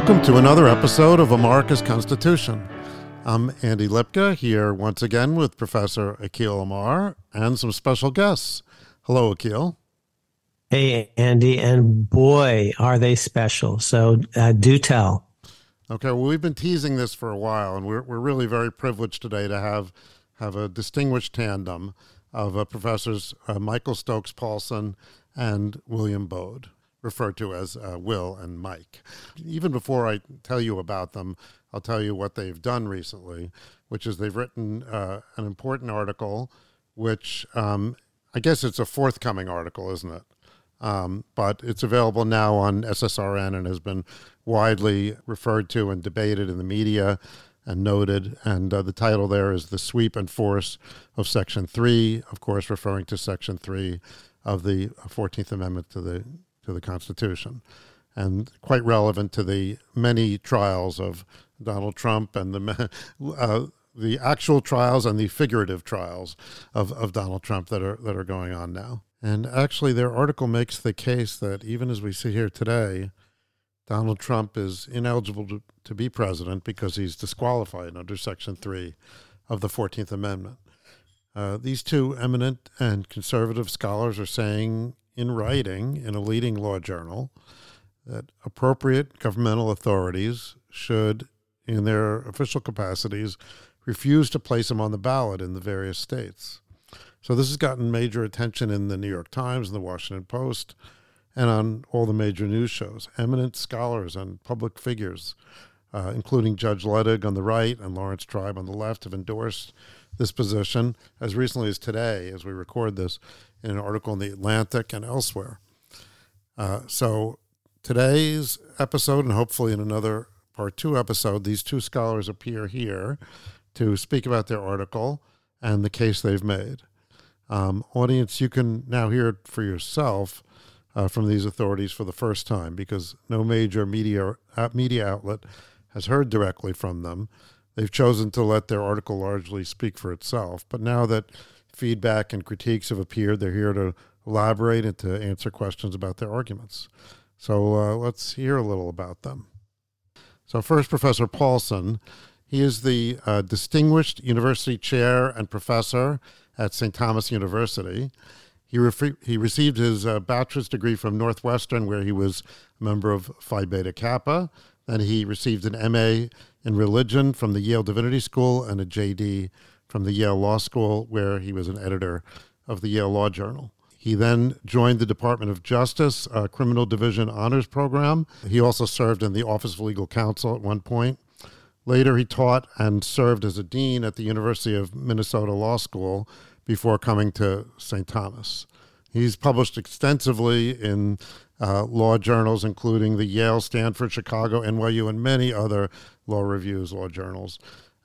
Welcome to another episode of America's Constitution. I'm Andy Lipka here once again with Professor Akhil Amar and some special guests. Hello, Akhil. Hey, Andy, and boy, are they special. So uh, do tell. Okay, well, we've been teasing this for a while, and we're, we're really very privileged today to have, have a distinguished tandem of uh, Professors uh, Michael Stokes Paulsen and William Baude referred to as uh, Will and Mike. Even before I tell you about them, I'll tell you what they've done recently, which is they've written uh, an important article, which um, I guess it's a forthcoming article, isn't it? Um, but it's available now on SSRN and has been widely referred to and debated in the media and noted. And uh, the title there is The Sweep and Force of Section 3, of course, referring to Section 3 of the 14th Amendment to the to the Constitution, and quite relevant to the many trials of Donald Trump and the uh, the actual trials and the figurative trials of, of Donald Trump that are that are going on now. And actually, their article makes the case that even as we sit here today, Donald Trump is ineligible to, to be president because he's disqualified under Section 3 of the 14th Amendment. Uh, these two eminent and conservative scholars are saying in writing in a leading law journal that appropriate governmental authorities should, in their official capacities, refuse to place him on the ballot in the various states. So this has gotten major attention in the New York Times and the Washington Post and on all the major news shows. Eminent scholars and public figures, uh, including Judge Luttig on the right and Laurence Tribe on the left, have endorsed this position as recently as today, as we record this, in an article in the Atlantic and elsewhere. Uh, so today's episode, and hopefully in another part two episode, these two scholars appear here to speak about their article and the case they've made. Um, audience, you can now hear it for yourself uh, from these authorities for the first time because no major media uh, media outlet has heard directly from them. They've chosen to let their article largely speak for itself. But now that feedback and critiques have appeared. They're here to elaborate and to answer questions about their arguments. So uh, let's hear a little about them. So, first, Professor Paulsen. He is the uh, Distinguished University Chair and Professor at St. Thomas University. He, he received his uh, bachelor's degree from Northwestern, where he was a member of Phi Beta Kappa. Then he received an MA in religion from the Yale Divinity School and a JD from the Yale Law School, where he was an editor of the Yale Law Journal. He then joined the Department of Justice uh, Criminal Division Honors Program. He also served in the Office of Legal Counsel at one point. Later, he taught and served as a dean at the University of Minnesota Law School before coming to St. Thomas. He's published extensively in uh, law journals, including the Yale, Stanford, Chicago, NYU, and many other law reviews, law journals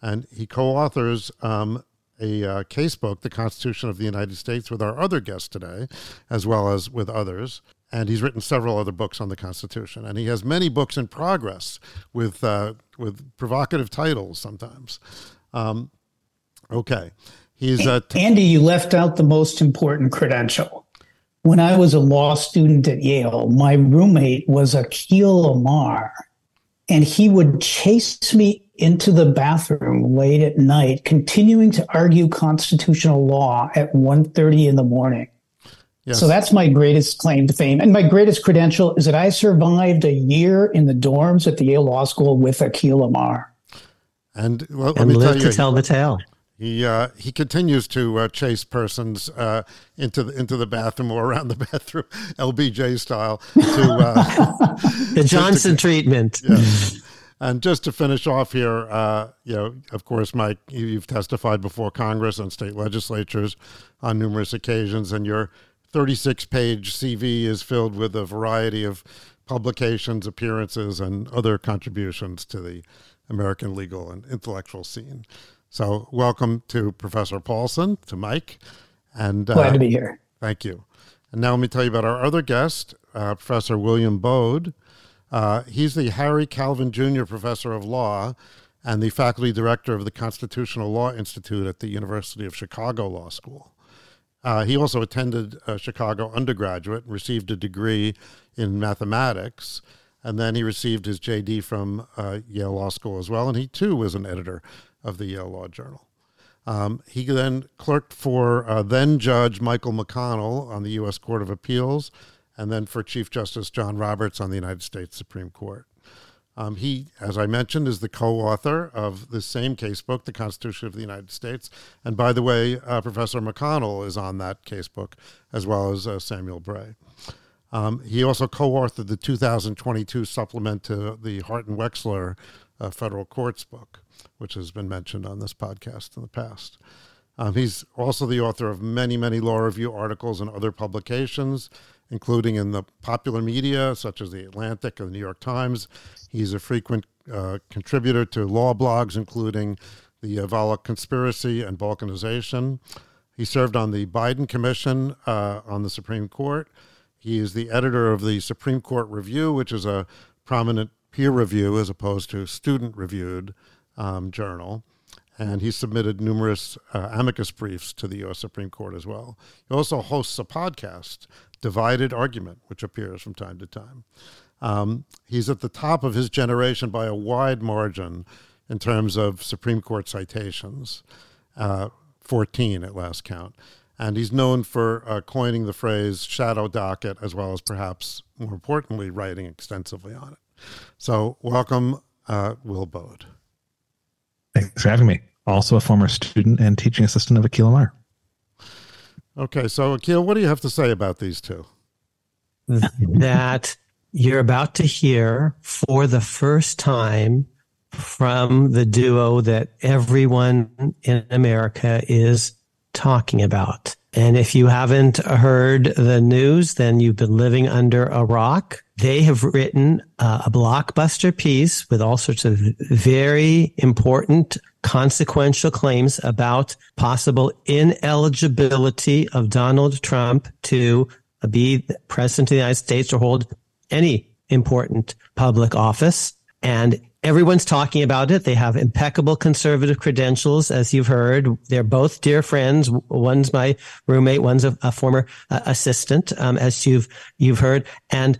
and he co-authors um, a uh, case book, The Constitution of the United States, with our other guest today, as well as with others. And he's written several other books on the Constitution, and he has many books in progress with uh, with provocative titles sometimes. Um, okay, he's uh, t- Andy. You left out the most important credential. When I was a law student at Yale, my roommate was Akhil Amar, and he would chase me into the bathroom late at night, continuing to argue constitutional law at 1.30 in the morning. Yes. So that's my greatest claim to fame. And my greatest credential is that I survived a year in the dorms at the Yale Law School with Akhil Amar. And, well, and live to tell the tale. He uh, he continues to uh, chase persons uh, into the into the bathroom or around the bathroom, LBJ style. To uh, the Johnson to, treatment. Yeah. And just to finish off here, uh, you know, of course, Mike, you've testified before Congress and state legislatures on numerous occasions, and your 36 page CV is filled with a variety of publications, appearances, and other contributions to the American legal and intellectual scene. So, welcome to Professor Paulsen, to Mike. And uh, glad to be here. Thank you. And now let me tell you about our other guest, uh, Professor William Baude. Uh, he's the Harry Kalven Jr. Professor of Law and the faculty director of the Constitutional Law Institute at the University of Chicago Law School. Uh, he also attended Chicago undergraduate and received a degree in mathematics And then he received his JD from uh, Yale Law School as well. And he too was an editor of the Yale Law Journal. Um, he then clerked for uh, then Judge Michael McConnell on the U.S. Court of Appeals, and then for Chief Justice John Roberts on the United States Supreme Court. Um, he, as I mentioned, is the co author of the same casebook, The Constitution of the United States. And by the way, uh, Professor McConnell is on that casebook, as well as uh, Samuel Bray. Um, he also co authored the 2022 supplement to the Hart and Wechsler uh, Federal Courts book, which has been mentioned on this podcast in the past. Um, he's also the author of many, many law review articles and other publications, including in the popular media such as the Atlantic and the New York Times. He's a frequent uh, contributor to law blogs, including the Volokh Conspiracy and Balkinization. He served on the Biden Commission uh, on the Supreme Court. He is the editor of the Supreme Court Review, which is a prominent peer review as opposed to student reviewed um, journal and he submitted numerous uh, amicus briefs to the U.S. Supreme Court as well. He also hosts a podcast, Divided Argument, which appears from time to time. Um, he's at the top of his generation by a wide margin in terms of Supreme Court citations, uh, 14 at last count. And he's known for uh, coining the phrase shadow docket, as well as perhaps more importantly, writing extensively on it. So, welcome, uh, Will Baude. Thanks for having me. Also a former student and teaching assistant of Akhil Amar. Okay, so Akhil, what do you have to say about these two? that you're about to hear for the first time from the duo that everyone in America is talking about. And if you haven't heard the news, then you've been living under a rock. They have written uh, a blockbuster piece with all sorts of very important consequential claims about possible ineligibility of Donald Trump to be president of the United States or hold any important public office. And everyone's talking about it. They have impeccable conservative credentials, as you've heard. They're both dear friends. One's my roommate. One's a, a former uh, assistant, um, as you've you've heard. And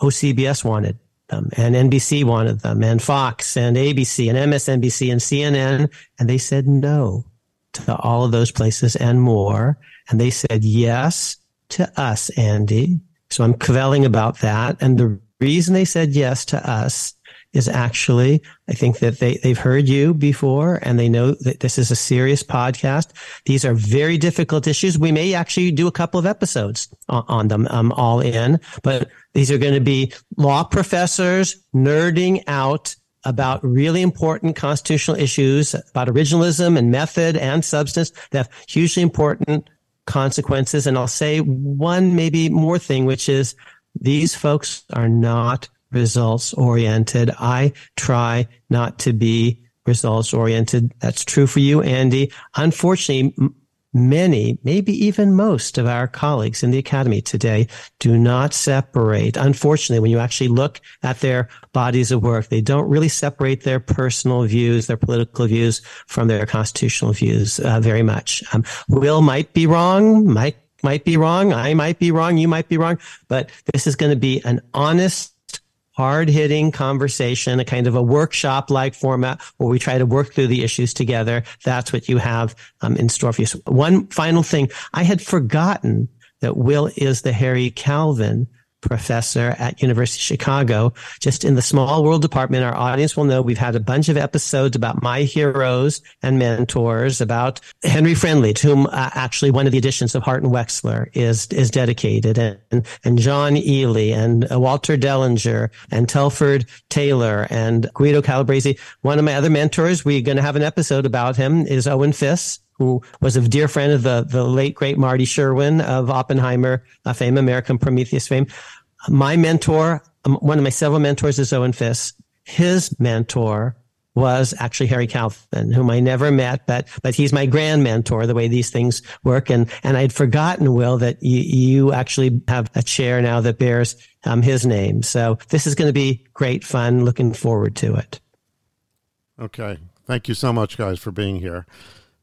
OCBS wanted them, and NBC wanted them, and Fox, and ABC, and MSNBC, and CNN, and they said no to all of those places and more. And they said yes to us, Andy. So I'm kvelling about that. And the reason they said yes to us is actually, I think that they, they've heard you before and they know that this is a serious podcast. These are very difficult issues. We may actually do a couple of episodes on, on them, um, all in, but these are going to be law professors nerding out about really important constitutional issues about originalism and method and substance that have hugely important consequences. And I'll say one maybe more thing, which is these folks are not results oriented. I try not to be results oriented. That's true for you, Andy. Unfortunately, many, maybe even most of our colleagues in the academy today do not separate. Unfortunately, when you actually look at their bodies of work, they don't really separate their personal views, their political views from their constitutional views uh, very much. Um, Will might be wrong. Mike might be wrong. I might be wrong. You might be wrong, but this is going to be an honest hard hitting conversation, a kind of a workshop like format where we try to work through the issues together. That's what you have um, in store for you. So one final thing. I had forgotten that Will is the Harry Kalven professor at University of Chicago. Just in the small world department, our audience will know we've had a bunch of episodes about my heroes and mentors, about Henry Friendly, to whom uh, actually one of the editions of Hart and Wechsler is is dedicated, and and John Ely and uh, Walter Dellinger and Telford Taylor and Guido Calabresi. One of my other mentors, we're going to have an episode about him, is Owen Fiss who was a dear friend of the, the late great Marty Sherwin of Oppenheimer a fame, American Prometheus fame. My mentor, um, one of my several mentors is Owen Fiss. His mentor was actually Harry Kalven, whom I never met, but but he's my grand mentor. The way these things work, and and I'd forgotten, Will, that you, you actually have a chair now that bears um, his name. So this is going to be great fun. Looking forward to it. Okay, thank you so much, guys, for being here.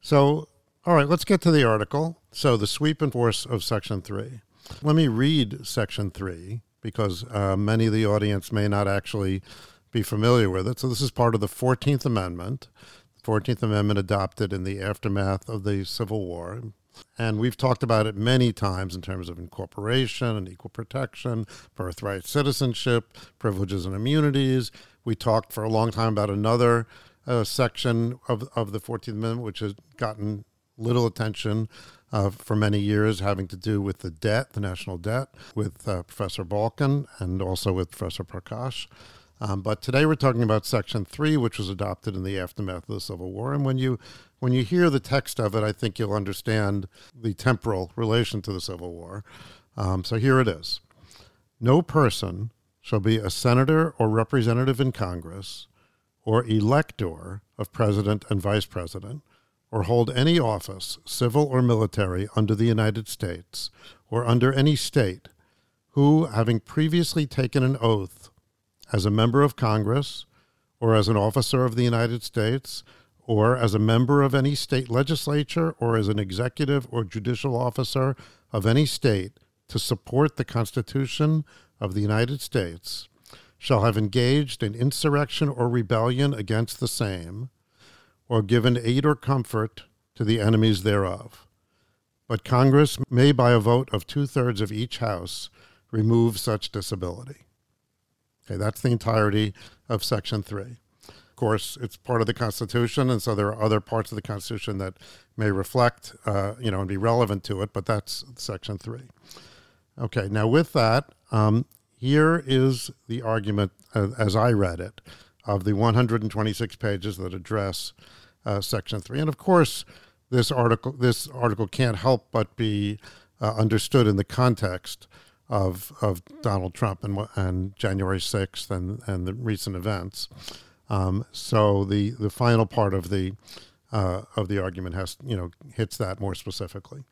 So, all right, let's get to the article. So, the sweep and force of Section 3. Let me read Section 3 because uh, many of the audience may not actually be familiar with it. So, this is part of the 14th Amendment. 14th Amendment adopted in the aftermath of the Civil War. And we've talked about it many times in terms of incorporation and equal protection, birthright citizenship, privileges and immunities. We talked for a long time about another uh, section of, of the 14th Amendment, which has gotten little attention uh, for many years, having to do with the debt, the national debt, with uh, Professor Balkin and also with Professor Prakash. Um, but today we're talking about Section 3, which was adopted in the aftermath of the Civil War. And when you, when you hear the text of it, I think you'll understand the temporal relation to the Civil War. Um, so here it is No person shall be a senator or representative in Congress or elector of president and vice president or hold any office, civil or military, under the United States or under any state who, having previously taken an oath as a member of Congress or as an officer of the United States or as a member of any state legislature or as an executive or judicial officer of any state to support the Constitution of the United States shall have engaged in insurrection or rebellion against the same or given aid or comfort to the enemies thereof. But Congress may, by a vote of two thirds of each House, remove such disability. Okay, that's the entirety of Section 3. Of course, it's part of the Constitution, and so there are other parts of the Constitution that may reflect, uh, you know, and be relevant to it, but that's Section 3. Okay, now with that, um, here is the argument, uh, as I read it, of the 126 pages that address uh, Section 3. And of course, this article, this article can't help but be uh, understood in the context of of Donald Trump and and January sixth and and the recent events. Um, so the the final part of the uh, of the argument has you know hits that more specifically.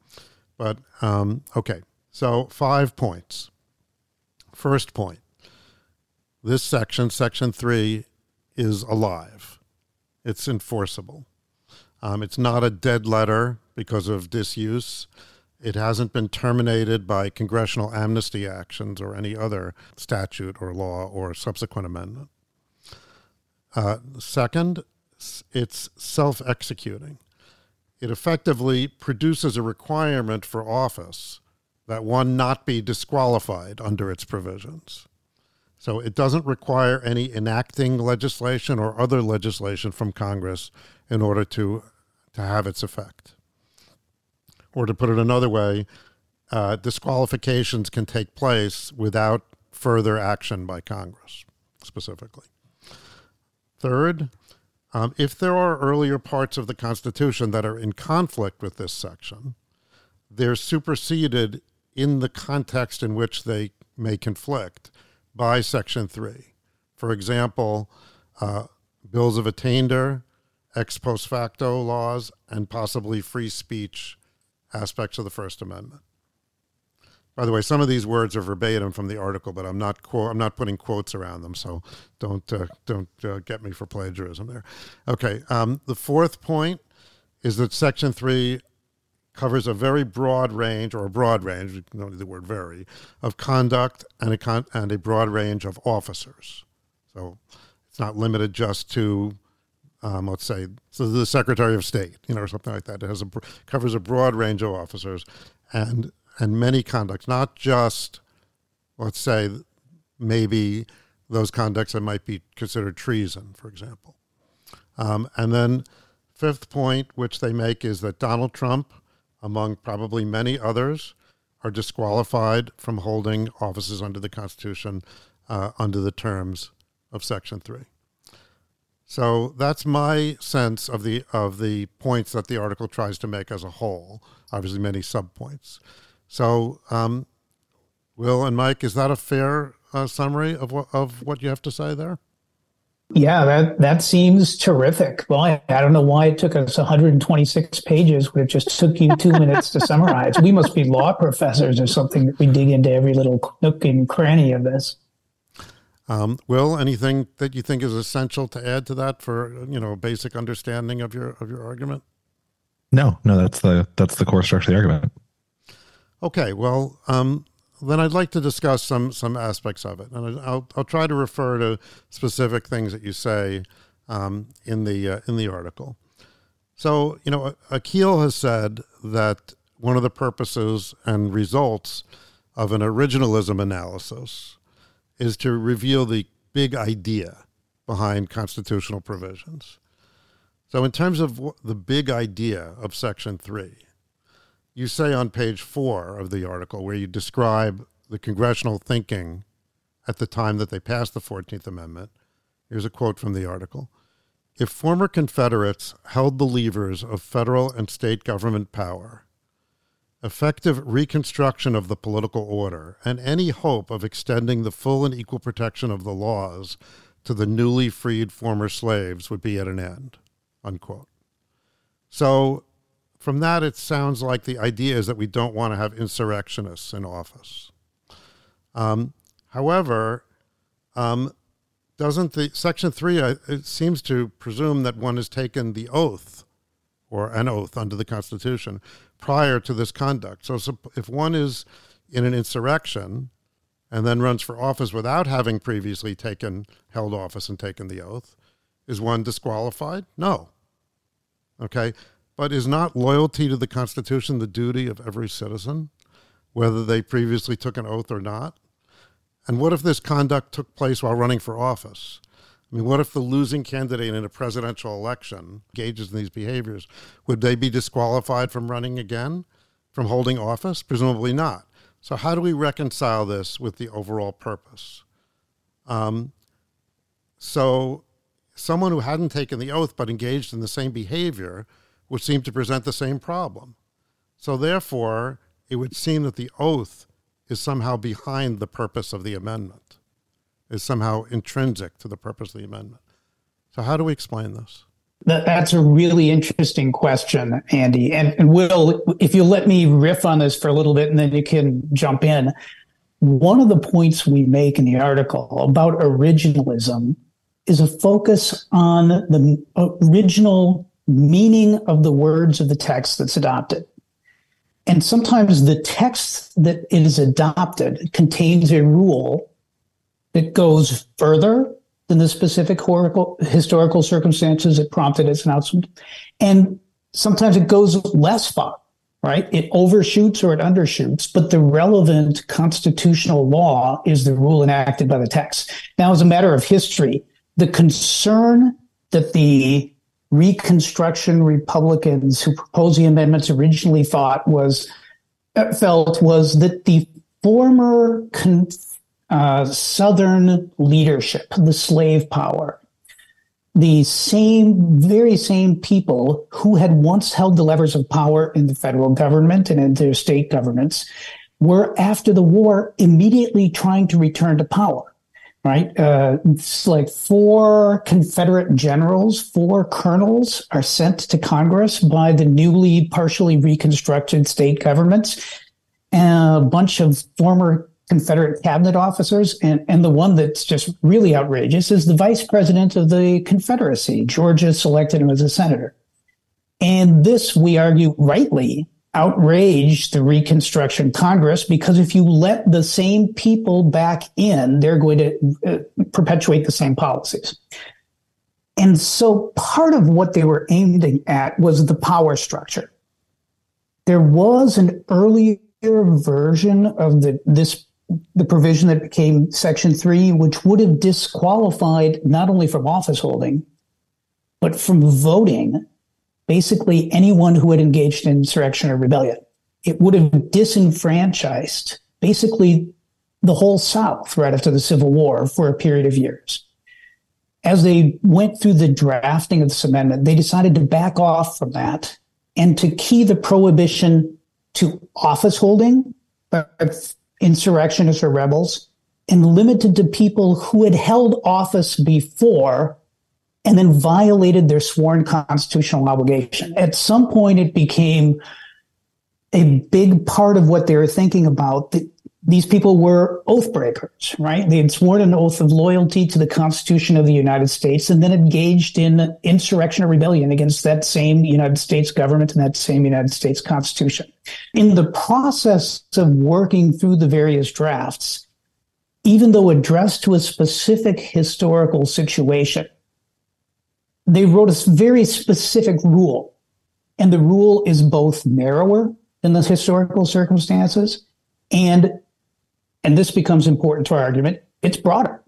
But um, okay, so five points. First point: this section, section three, is alive. It's enforceable. Um, it's not a dead letter because of disuse. It hasn't been terminated by congressional amnesty actions or any other statute or law or subsequent amendment. Uh, second, it's self executing. It effectively produces a requirement for office that one not be disqualified under its provisions. So it doesn't require any enacting legislation or other legislation from Congress in order to, to have its effect. Or to put it another way, uh, disqualifications can take place without further action by Congress, specifically. Third, um, if there are earlier parts of the Constitution that are in conflict with this section, they're superseded in the context in which they may conflict by Section 3. For example, uh, bills of attainder, ex post facto laws, and possibly free speech aspects of the First Amendment. By the way, some of these words are verbatim from the article, but I'm not quote, I'm not putting quotes around them, so don't uh, don't uh, get me for plagiarism there. Okay, um, the fourth point is that Section Three covers a very broad range, or a broad range, you don't need the word very, of conduct and a con- and a broad range of officers. So it's not limited just to um, let's say, so the Secretary of State, you know, or something like that. It has a covers a broad range of officers, and and many conducts, not just, let's say, maybe those conducts that might be considered treason, for example. Um, and then, fifth point, which they make, is that Donald Trump, among probably many others, are disqualified from holding offices under the Constitution uh, under the terms of Section 3. So that's my sense of the of the points that the article tries to make as a whole. Obviously, many subpoints. So, um, Will and Mike, is that a fair uh, summary of of what you have to say there? Yeah, that that seems terrific. Well, I, I don't know why it took us 126 pages when it just took you two minutes to summarize. We must be law professors or something that we dig into every little nook and cranny of this. Um, Will, anything that you think is essential to add to that for you know a basic understanding of your of your argument? No, no, that's the that's the core structure of the argument. Okay, well, um, then I'd like to discuss some some aspects of it, and I'll I'll try to refer to specific things that you say um, in the uh, in the article. So you know, Akhil has said that one of the purposes and results of an originalism analysis is to reveal the big idea behind constitutional provisions. So, in terms of the big idea of Section 3, you say on page four of the article, where you describe the congressional thinking at the time that they passed the 14th Amendment. Here's a quote from the article If former Confederates held the levers of federal and state government power, effective reconstruction of the political order, and any hope of extending the full and equal protection of the laws to the newly freed former slaves would be at an end. Unquote. So, from that, it sounds like the idea is that we don't want to have insurrectionists in office. Um, however, um, doesn't the Section 3, uh, it seems to presume that one has taken the oath or an oath under the Constitution prior to this conduct. So, so if one is in an insurrection and then runs for office without having previously taken held office and taken the oath, is one disqualified? No. Okay. But is not loyalty to the Constitution the duty of every citizen, whether they previously took an oath or not? And what if this conduct took place while running for office? I mean, what if the losing candidate in a presidential election engages in these behaviors? Would they be disqualified from running again, from holding office? Presumably not. So, how do we reconcile this with the overall purpose? Um, so, someone who hadn't taken the oath but engaged in the same behavior would seem to present the same problem. So, therefore, it would seem that the oath is somehow behind the purpose of the amendment is somehow intrinsic to the purpose of the amendment. So, how do we explain this? that's a really interesting question, Andy. And, and Will, if you let me riff on this for a little bit and then you can jump in. One of the points we make in the article about originalism is a focus on the original meaning of the words of the text that's adopted. And sometimes the text that is adopted contains a rule that goes further than the specific historical, historical circumstances that prompted its announcement. And sometimes it goes less far, right? It overshoots or it undershoots, but the relevant constitutional law is the rule enacted by the text. Now, as a matter of history, the concern that the Reconstruction Republicans who proposed the amendments originally thought was uh, felt was that the former con- uh, Southern leadership, the slave power, the same, very same people who had once held the levers of power in the federal government and in their state governments were after the war immediately trying to return to power. Right? Uh, it's like four Confederate generals, four colonels are sent to Congress by the newly partially reconstructed state governments. And a bunch of former Confederate cabinet officers. And, and the one that's just really outrageous is the vice president of the Confederacy. Georgia selected him as a senator. And this, we argue rightly, outraged the Reconstruction Congress because if you let the same people back in, they're going to uh, perpetuate the same policies. And so part of what they were aiming at was the power structure. There was an earlier version of the, this the provision that became Section 3, which would have disqualified not only from office holding, but from voting basically anyone who had engaged in insurrection or rebellion. It would have disenfranchised basically the whole South right after the Civil War for a period of years. As they went through the drafting of this amendment, they decided to back off from that and to key the prohibition to office holding, but insurrectionists or rebels and limited to people who had held office before and then violated their sworn constitutional obligation. At some point, it became a big part of what they were thinking about these people were oath breakers, right? They had sworn an oath of loyalty to the Constitution of the United States and then engaged in insurrection or rebellion against that same United States government and that same United States Constitution. In the process of working through the various drafts, even though addressed to a specific historical situation, they wrote a very specific rule. And the rule is both narrower than the historical circumstances and and this becomes important to our argument, it's broader.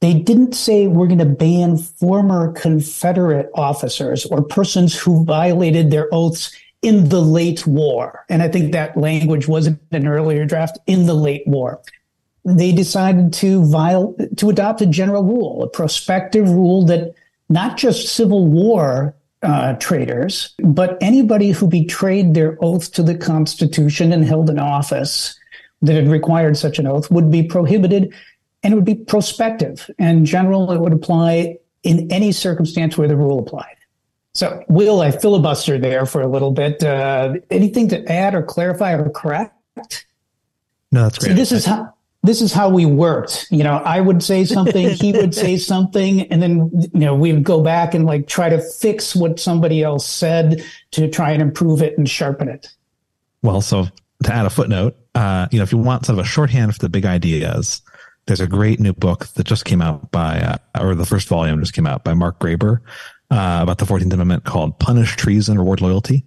They didn't say we're going to ban former Confederate officers or persons who violated their oaths in the late war. And I think that language was in an earlier draft in the late war. They decided to viol- to adopt a general rule, a prospective rule that not just Civil War uh, traitors, but anybody who betrayed their oath to the Constitution and held an office that had required such an oath would be prohibited and it would be prospective. And general, it would apply in any circumstance where the rule applied. So, Will, I filibuster there for a little bit. Uh, anything to add or clarify or correct? No, that's great. See, this is how this is how we worked. You know, I would say something, he would say something, and then you know we would go back and like try to fix what somebody else said to try and improve it and sharpen it. Well, so to add a footnote, uh, you know, if you want sort of a shorthand for the big ideas, there's a great new book that just came out by, uh, or the first volume just came out by Mark Graber uh, about the 14th Amendment called Punish Treason, Reward Loyalty.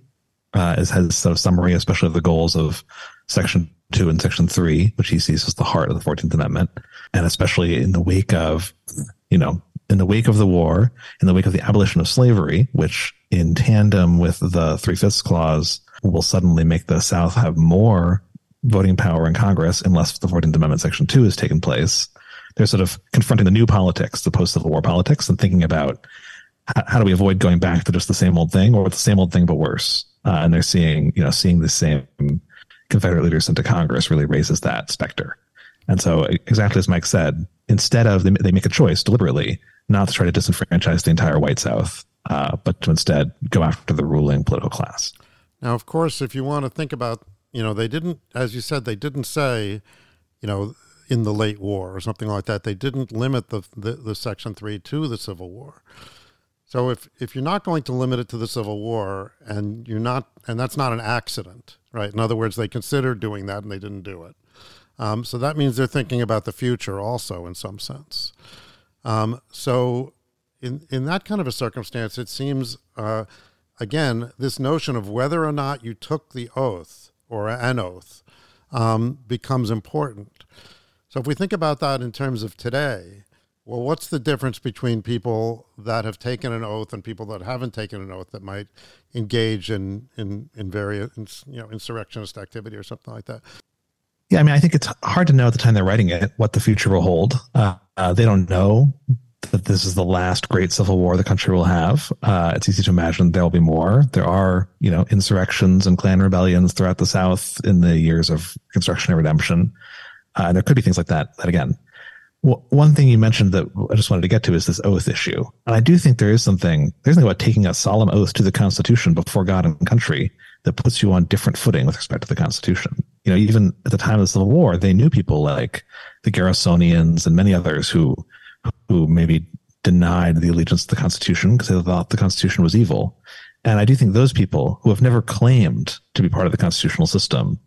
Uh, it has sort of a summary, especially of the goals of Section 2 and Section 3, which he sees as the heart of the 14th Amendment. And especially in the wake of, you know, in the wake of the war, in the wake of the abolition of slavery, which in tandem with the three fifths clause will suddenly make the South have more voting power in Congress unless the 14th Amendment Section 2 has taken place. They're sort of confronting the new politics, the post Civil War politics, and thinking about how, how, do we avoid going back to just the same old thing or the same old thing but worse. Uh, and they're seeing, you know, seeing the same Confederate leaders into Congress really raises that specter. And so, exactly as Mike said, instead of they, they make a choice deliberately not to try to disenfranchise the entire white South, uh, but to instead go after the ruling political class. Now, of course, if you want to think about you know, they didn't, as you said, they didn't say, you know, in the late war or something like that. They didn't limit the, the, the Section 3 to the Civil War. So if, if you're not going to limit it to the Civil War and you're not, and that's not an accident, right? In other words, they considered doing that and they didn't do it. Um, so that means they're thinking about the future also in some sense. Um, so in, in that kind of a circumstance, it seems, uh, again, this notion of whether or not you took the oath or an oath um, becomes important. So if we think about that in terms of today, well, what's the difference between people that have taken an oath and people that haven't taken an oath that might engage in in in various you know insurrectionist activity or something like that? Yeah, I mean, I think it's hard to know at the time they're writing it what the future will hold. Uh, uh, they don't know that this is the last great civil war the country will have. Uh, it's easy to imagine there will be more. There are, you know, insurrections and Klan rebellions throughout the South in the years of Construction and Redemption. Uh, and there could be things like that. That again, w- one thing you mentioned that I just wanted to get to is this oath issue. And I do think there is something, there's something about taking a solemn oath to the Constitution before God and country that puts you on different footing with respect to the Constitution. You know, even at the time of the Civil War, they knew people like the Garrisonians and many others who who maybe denied the allegiance to the Constitution because they thought the Constitution was evil. And I do think those people who have never claimed to be part of the constitutional system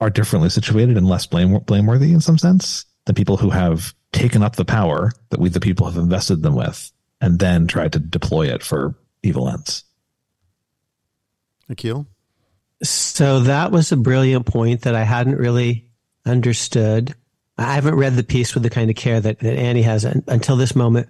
are differently situated and less blame, blameworthy in some sense than people who have taken up the power that we, the people, have invested them with and then tried to deploy it for evil ends. Akhil? So that was a brilliant point that I hadn't really understood. I haven't read the piece with the kind of care that, that Annie has until this moment.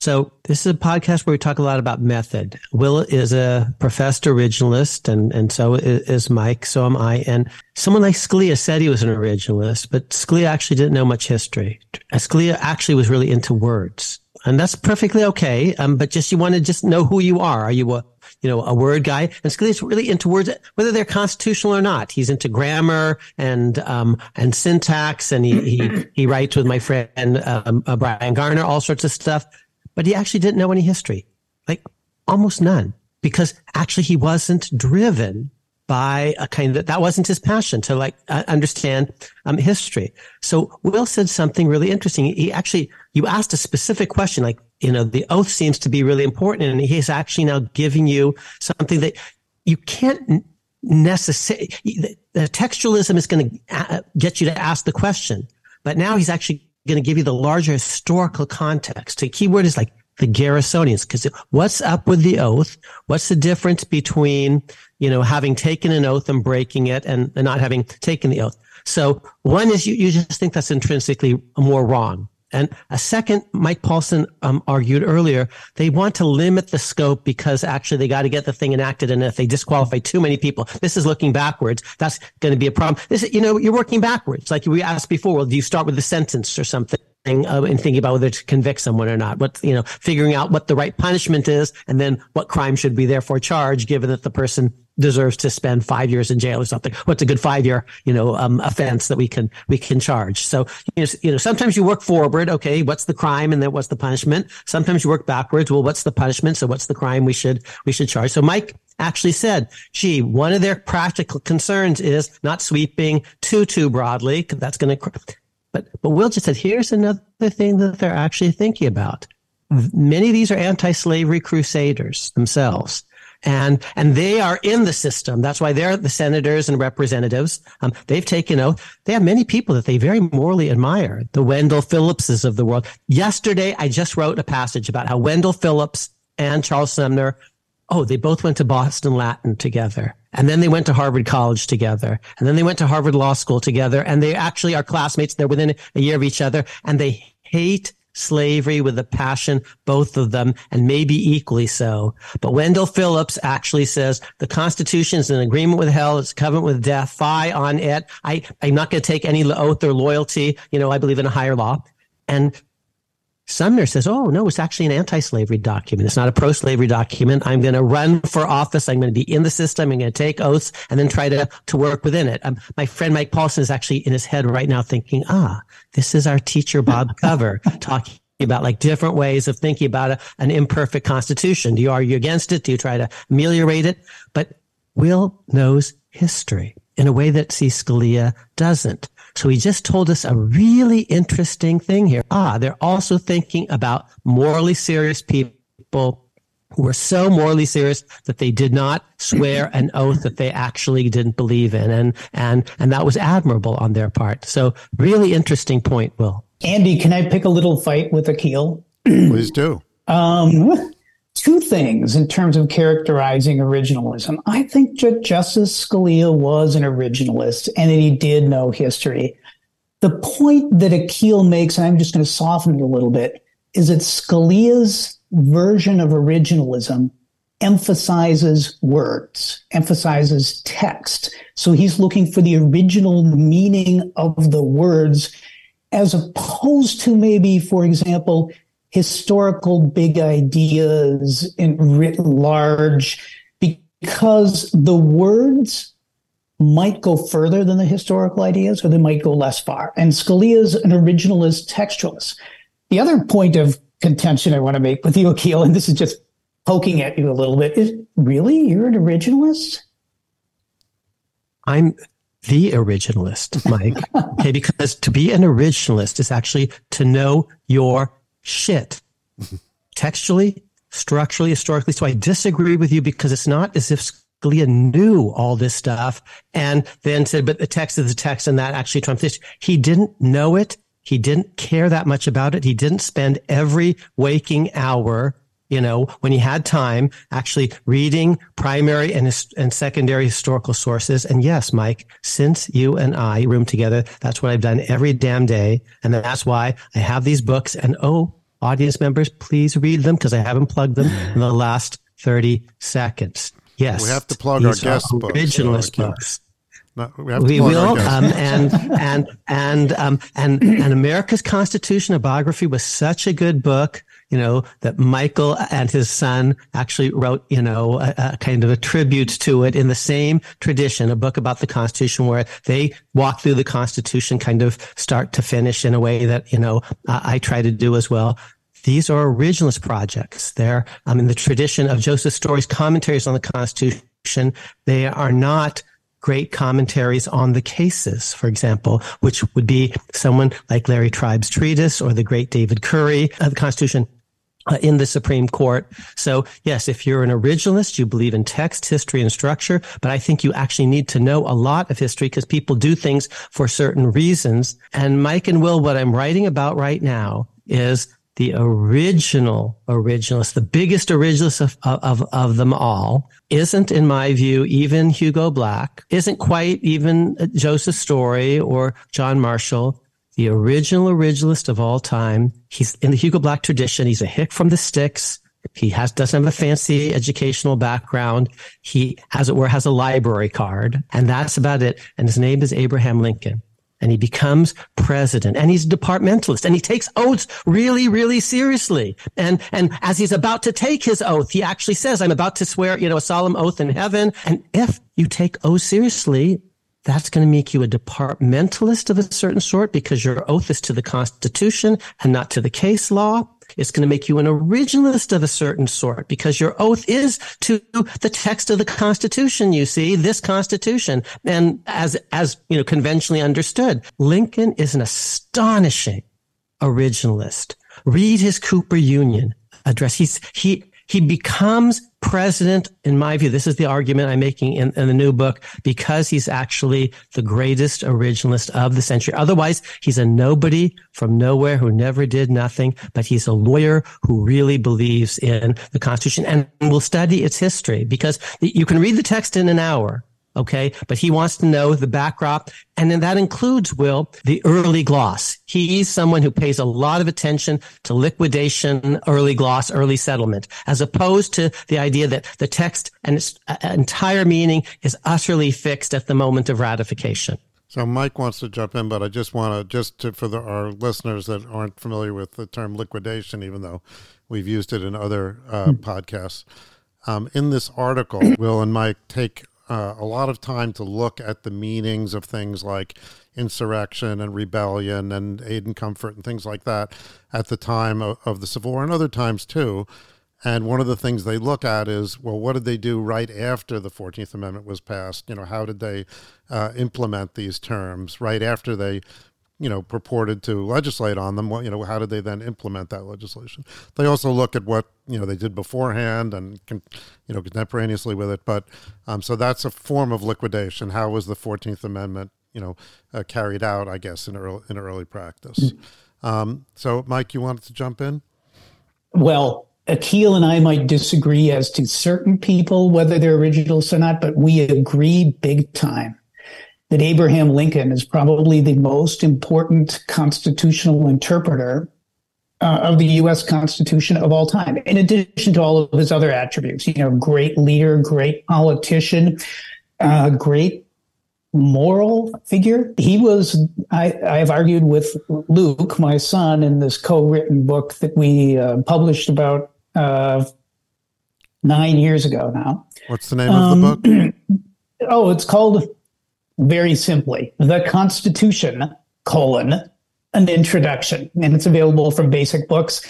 So this is a podcast where we talk a lot about method. Will is a professed originalist and, and so is Mike. So am I. And someone like Scalia said he was an originalist, but Scalia actually didn't know much history. Scalia actually was really into words and that's perfectly okay. Um, but just you want to just know who you are. Are you a you know, a word guy. And Scalia's really into words, whether they're constitutional or not. He's into grammar and, um, and syntax. And he, he, he writes with my friend, um, uh, Brian Garner, all sorts of stuff. But he actually didn't know any history, like almost none, because actually he wasn't driven by a kind of that wasn't his passion to like uh, understand um, history. So Will said something really interesting. He actually you asked a specific question, like you know the oath seems to be really important, and he's actually now giving you something that you can't necessarily. The textualism is going to uh, get you to ask the question, but now he's actually going to give you the larger historical context. The key word is like the Garrisonians, because what's up with the oath? What's the difference between, you know, having taken an oath and breaking it and, and not having taken the oath? So one is you, you just think that's intrinsically more wrong. And a second, Mike Paulsen um, argued earlier, they want to limit the scope because actually they got to get the thing enacted. And if they disqualify too many people, this is looking backwards. That's going to be a problem. This, you know, you're working backwards. Like we asked before, well, do you start with the sentence or something? Uh, and thinking about whether to convict someone or not. What you know, figuring out what the right punishment is, and then what crime should be therefore charged, given that the person deserves to spend five years in jail or something. What's a good five year, you know, um, offense that we can we can charge? So you know, you know, sometimes you work forward. Okay, what's the crime, and then what's the punishment? Sometimes you work backwards. Well, what's the punishment? So what's the crime we should we should charge? So Mike actually said, gee, one of their practical concerns is not sweeping too too broadly. That's going to. But but Will just said, here's another thing that they're actually thinking about. Many of these are anti-slavery crusaders themselves and and they are in the system. That's why they're the senators and representatives. Um, they've taken oath. They have many people that they very morally admire. The Wendell Phillipses of the world. Yesterday, I just wrote a passage about how Wendell Phillips and Charles Sumner. Oh, they both went to Boston Latin together. And then they went to Harvard College together. And then they went to Harvard Law School together. And they actually are classmates. They're within a year of each other. And they hate slavery with a passion, both of them, and maybe equally so. But Wendell Phillips actually says the Constitution is an agreement with hell, it's covenant with death, fie on it. I, I'm not going to take any oath or loyalty. You know, I believe in a higher law. And Sumner says, oh, no, it's actually an anti slavery document. It's not a pro slavery document. I'm going to run for office. I'm going to be in the system. I'm going to take oaths and then try to, to work within it. Um, my friend Mike Paulsen is actually in his head right now thinking, ah, this is our teacher, Bob Cover, talking about like different ways of thinking about a, an imperfect constitution. Do you argue against it? Do you try to ameliorate it? But Will knows history in a way that C. Scalia doesn't. So he just told us a really interesting thing here. Ah, they're also thinking about morally serious people who were so morally serious that they did not swear an oath that they actually didn't believe in. And, and, and that was admirable on their part. So really interesting point, Will. Andy, can I pick a little fight with Akhil? Please do. Um, two things in terms of characterizing originalism. I think Justice Scalia was an originalist and that he did know history. The point that Akhil makes, and I'm just going to soften it a little bit, is that Scalia's version of originalism emphasizes words, emphasizes text. So he's looking for the original meaning of the words, as opposed to maybe, for example, historical big ideas in writ large because the words might go further than the historical ideas or they might go less far. And Scalia's an originalist textualist. The other point of contention I want to make with you, Akhil, and this is just poking at you a little bit, is really you're an originalist? I'm the originalist, Mike. okay, because to be an originalist is actually to know your shit textually, structurally, historically. So I disagree with you because it's not as if Scalia knew all this stuff and then said, but the text is the text and that actually trumps this. He didn't know it. He didn't care that much about it. He didn't spend every waking hour you know, when he had time, actually reading primary and, and secondary historical sources. And yes, Mike, since you and I room together, that's what I've done every damn day. And that's why I have these books. And oh, audience members, please read them because I haven't plugged them in the last 30 seconds. Yes. We have to plug our guest books. Originalist so books. No, we, we will, um, and and and um, and and America's Constitution, a biography, was such a good book you know, that Michael and his son actually wrote, you know, a, a, kind of a tribute to it in the same tradition, a book about the Constitution where they walk through the Constitution kind of start to finish in a way that, you know, I, I try to do as well. These are originalist projects. They're um, in the tradition of Joseph Story's commentaries on the Constitution they are not great commentaries on the cases, for example, which would be someone like Larry Tribe's treatise or the great David Currie of the Constitution. Uh, in the Supreme Court. So yes, if you're an originalist, you believe in text, history, and structure, but I think you actually need to know a lot of history because people do things for certain reasons. And Mike and Will, what I'm writing about right now is the original originalist, the biggest originalist of, of, of them all, isn't, in my view, even Hugo Black, isn't quite even Joseph Story or John Marshall. The original originalist of all time. He's in the Hugo Black tradition. He's a hick from the sticks. He has doesn't have a fancy educational background. He has it where has a library card, and that's about it. And his name is Abraham Lincoln and he becomes president and he's a departmentalist and he takes oaths really, really seriously. And, and as he's about to take his oath, he actually says, I'm about to swear, you know, a solemn oath in heaven. And if you take oaths seriously, that's going to make you a departmentalist of a certain sort because your oath is to the Constitution and not to the case law. It's going to make you an originalist of a certain sort because your oath is to the text of the Constitution. You see, this Constitution. And as, as, you know, conventionally understood, Lincoln is an astonishing originalist. Read his Cooper Union address. He's, he, he becomes president, in my view, this is the argument I'm making in, in, the new book, because he's actually the greatest originalist of the century. Otherwise, he's a nobody from nowhere who never did nothing, but he's a lawyer who really believes in the Constitution and will study its history because you can read the text in an hour Okay. But he wants to know the backdrop. And then that includes, Will, the early gloss. He's someone who pays a lot of attention to liquidation, early gloss, early settlement, as opposed to the idea that the text and its uh, entire meaning is utterly fixed at the moment of ratification. So Mike wants to jump in, but I just want to just to, for the, our listeners that aren't familiar with the term liquidation, even though we've used it in other uh, hmm. podcasts. Um, in this article, Will and Mike take uh, a lot of time to look at the meanings of things like insurrection and rebellion and aid and comfort and things like that at the time of, of, the Civil War and other times too. And one of the things they look at is, well, what did they do right after the 14th Amendment was passed? You know, how did they uh, implement these terms right after they you know, purported to legislate on them, well, you know, how did they then implement that legislation? They also look at what you know they did beforehand and you know contemporaneously with it. But um, so that's a form of liquidation. How was the Fourteenth Amendment, you know, uh, carried out? I guess in early in early practice. Um, so, Mike, you wanted to jump in? Well, Akhil and I might disagree as to certain people whether they're originals or not, but we agree big time that Abraham Lincoln is probably the most important constitutional interpreter uh, of the U.S. Constitution of all time, in addition to all of his other attributes. You know, great leader, great politician, uh, great moral figure. He was, I, I, have argued with Luke, my son, in this co written book that we uh, published about uh, nine years ago now. What's the name um, of the book? oh, it's called very simply the Constitution, colon, an introduction. And it's available from basic books.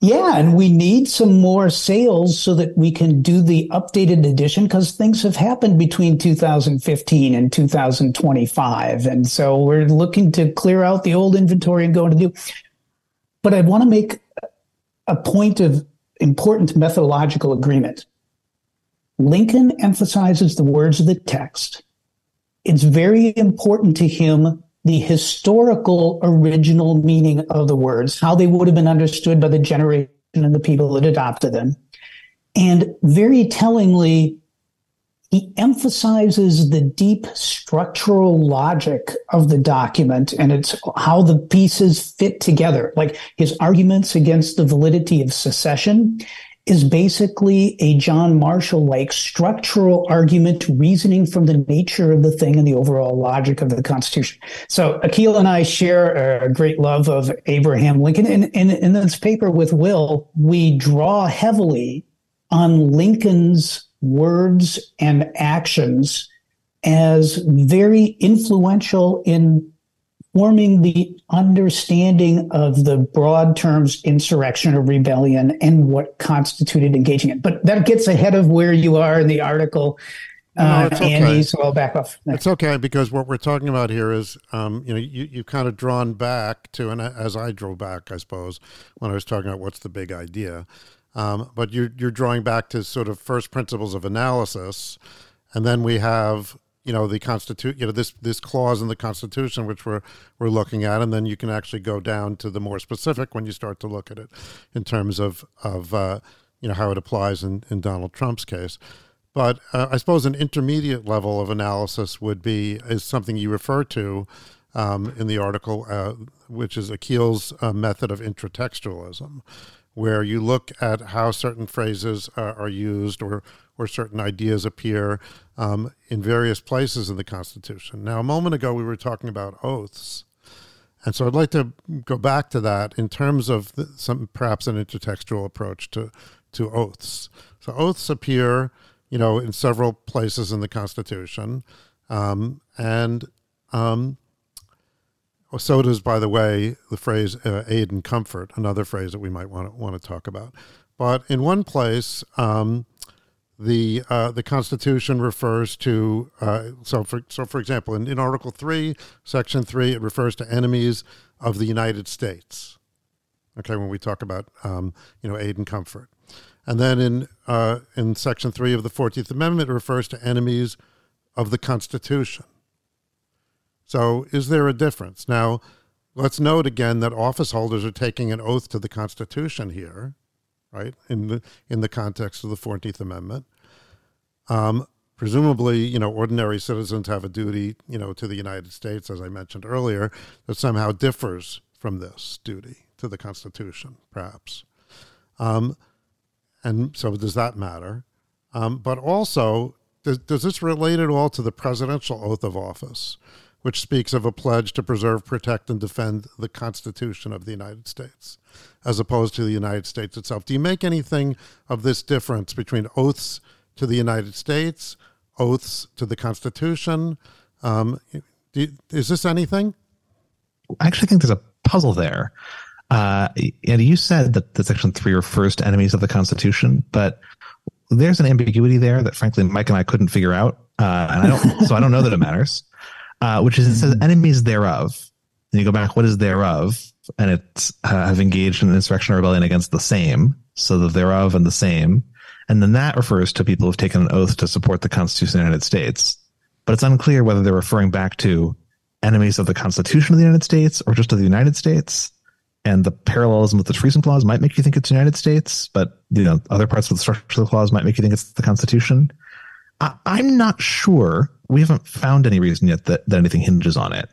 Yeah, and we need some more sales so that we can do the updated edition because things have happened between 2015 and 2025. And so we're looking to clear out the old inventory and go to new. But I want to make a point of important methodological agreement. Lincoln emphasizes the words of the text it's very important to him the historical original meaning of the words, how they would have been understood by the generation and the people that adopted them. And very tellingly, he emphasizes the deep structural logic of the document and it's how the pieces fit together. Like his arguments against the validity of secession is basically a John Marshall like structural argument reasoning from the nature of the thing and the overall logic of the Constitution. So Akhil and I share a great love of Abraham Lincoln. And in this paper with Will, we draw heavily on Lincoln's words and actions as very influential in forming the understanding of the broad terms insurrection or rebellion and what constituted engaging it. But that gets ahead of where you are in the article. No, uh, okay. Andy, so I'll back off. It's okay because what we're talking about here is, um, you know, you, you've kind of drawn back to, and as I drove back, I suppose, when I was talking about what's the big idea. Um, but you're, you're drawing back to sort of first principles of analysis. And then we have you know the constitution you know this this clause in the constitution which we're we're looking at and then you can actually go down to the more specific when you start to look at it in terms of of uh, you know how it applies in in Donald Trump's case. But uh, I suppose an intermediate level of analysis would be is something you refer to um, in the article, uh, which is Akhil's uh, method of intratextualism, where you look at how certain phrases uh, are used or where certain ideas appear um, in various places in the Constitution. Now, a moment ago, we were talking about oaths. And so I'd like to go back to that in terms of the, some perhaps an intertextual approach to, to oaths. So oaths appear, you know, in several places in the Constitution. Um, and um, so does, by the way, the phrase uh, aid and comfort, another phrase that we might want to, want to talk about. But in one place, um, the uh, the Constitution refers to uh, so for so for example in, in Article three, Section three, it refers to enemies of the United States. Okay, when we talk about um, you know aid and comfort, and then in uh, in Section three of the Fourteenth Amendment, it refers to enemies of the Constitution. So, is there a difference now? Let's note again that office holders are taking an oath to the Constitution here right? In the in the context of the Fourteenth Amendment. Um, presumably, you know, ordinary citizens have a duty, you know, to the United States, as I mentioned earlier, that somehow differs from this duty to the Constitution, perhaps. Um, and so, does that matter? Um, but also, does, does this relate at all to the presidential oath of office, which speaks of a pledge to preserve, protect, and defend the Constitution of the United States? as opposed to the United States itself. Do you make anything of this difference between oaths to the United States, oaths to the Constitution? Um, you, is this anything? I actually think there's a puzzle there. Uh, and you said that the Section 3 refers to enemies of the Constitution, but there's an ambiguity there that frankly Mike and I couldn't figure out. Uh, and I don't, so I don't know that it matters. Uh, which is it says enemies thereof. And you go back, what is thereof? and it's uh, have engaged in insurrection or rebellion against the same, so the thereof and the same. And then that refers to people who've taken an oath to support the Constitution of the United States. But it's unclear whether they're referring back to enemies of the Constitution of the United States or just of the United States. And the parallelism with the treason clause might make you think it's the United States, but you know other parts of the structure of the clause might make you think it's the Constitution. I, am not sure. We haven't found any reason yet that, that anything hinges on it.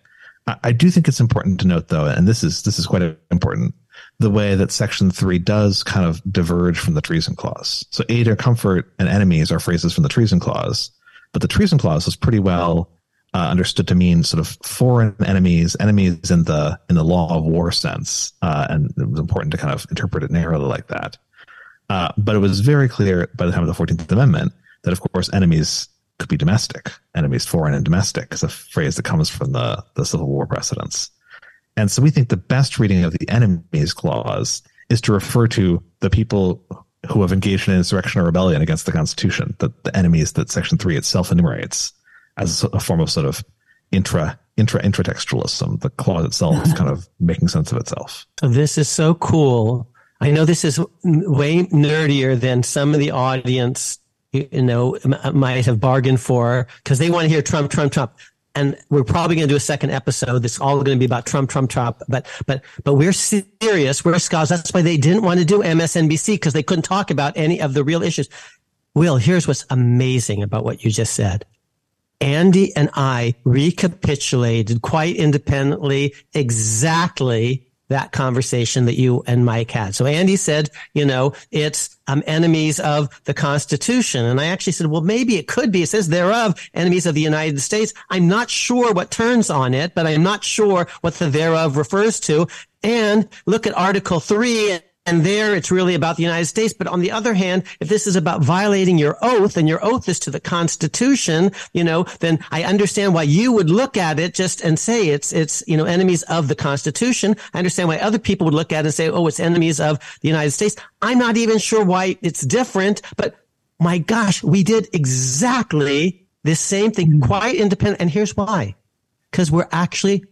I do think it's important to note, though, and this is this is quite important, the way that Section Three does kind of diverge from the treason clause. So, aid or comfort and enemies are phrases from the treason clause, but the treason clause is pretty well uh, understood to mean sort of foreign enemies, enemies in the in the law of war sense, uh, and it was important to kind of interpret it narrowly like that. Uh, but it was very clear by the time of the Fourteenth Amendment that, of course, enemies could be domestic, enemies foreign and domestic is a phrase that comes from the, the Civil War precedents. And so we think the best reading of the enemies clause is to refer to the people who have engaged in insurrection or rebellion against the Constitution, the, the enemies that Section 3 itself enumerates as a, form of sort of intra intra intratextualism. The clause itself is kind of making sense of itself. So this is so cool. I know this is way nerdier than some of the audience you know, uh, might have bargained for because they want to hear Trump, Trump, Trump. And we're probably going to do a second episode that's all going to be about Trump, Trump, Trump. But, but, but we're serious. We're scholars. That's why they didn't want to do MSNBC because they couldn't talk about any of the real issues. Will, here's what's amazing about what you just said. Andy and I recapitulated quite independently exactly that conversation that you and Mike had. So Andy said, you know, it's um, enemies of the Constitution. And I actually said, well, maybe it could be. It says thereof enemies of the United States. I'm not sure what turns on it, but I'm not sure what the thereof refers to. And look at Article 3 and there it's really about the United States. But on the other hand, if this is about violating your oath and your oath is to the Constitution, you know, then I understand why you would look at it just and say it's, it's, you know, enemies of the Constitution. I understand why other people would look at it and say, oh, it's enemies of the United States. I'm not even sure why it's different, but my gosh, we did exactly the same thing, mm-hmm. quite independent. And here's why. Because we're actually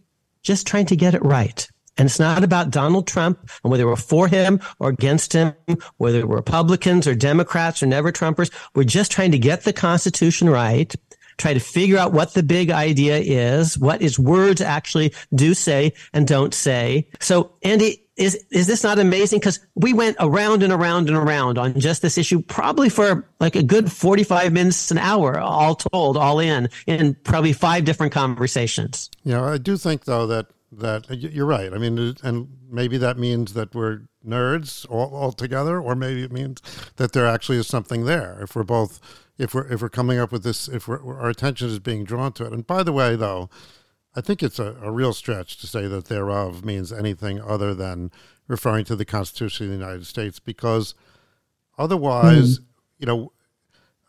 just trying to get it right. And it's not about Donald Trump and whether we're for him or against him, whether we're Republicans or Democrats or never Trumpers. We're just trying to get the Constitution right, try to figure out what the big idea is, what its words actually do say and don't say. So, Andy, is is this not amazing? Because we went around and around and around on just this issue, probably for like a good forty five minutes an hour, all told, all in, in probably five different conversations. Yeah, I do think though that that you're right. I mean, and maybe that means that we're nerds all, all together, or maybe it means that there actually is something there. If we're both, if we're if we're coming up with this, if our attention is being drawn to it. And by the way, though, I think it's a, a real stretch to say that thereof means anything other than referring to the Constitution of the United States, because otherwise, mm. you know,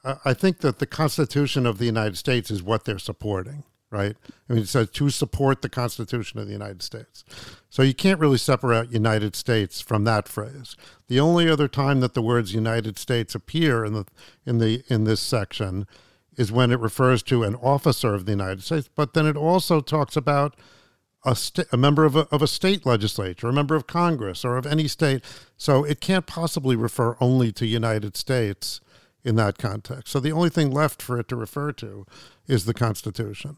I, I think that the Constitution of the United States is what they're supporting right? I mean, it says to support the Constitution of the United States. So you can't really separate United States from that phrase. The only other time that the words United States appear in the in the in this section is when it refers to an officer of the United States, but then it also talks about a, a member of a, of a state legislature, a member of Congress, or of any state. So it can't possibly refer only to United States in that context. So the only thing left for it to refer to is the Constitution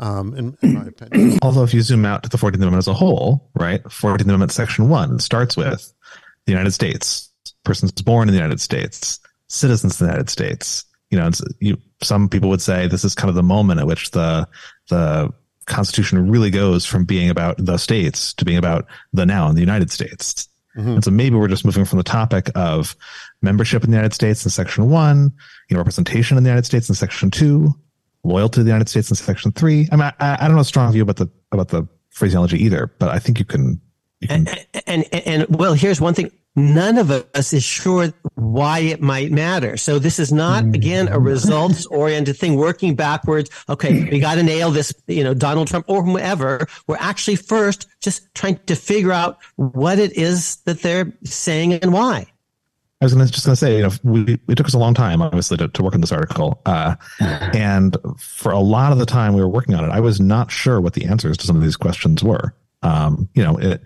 um, in, in, my opinion. Although, if you zoom out to the 14th Amendment as a whole, right, 14th Amendment, Section 1 starts with the United States, persons born in the United States, citizens of the United States. You know, you, some people would say this is kind of the moment at which the the Constitution really goes from being about the states to being about the noun, the United States. Mm-hmm. And so maybe we're just moving from the topic of membership in the United States in Section 1, you know, representation in the United States in Section 2, loyal to the United States in Section Three. I mean, I, I don't know a strong view about the about the phraseology either, but I think you can. You can... And, and, and and well, here's one thing: none of us is sure why it might matter. So this is not mm. again a results oriented thing. Working backwards. Okay, we got to nail this. You know, Donald Trump or whoever. We're actually first just trying to figure out what it is that they're saying and why. I was gonna, just going to say, you know, we, it took us a long time, obviously, to, to work on this article. Uh, and for a lot of the time we were working on it, I was not sure what the answers to some of these questions were. Um, you know, it,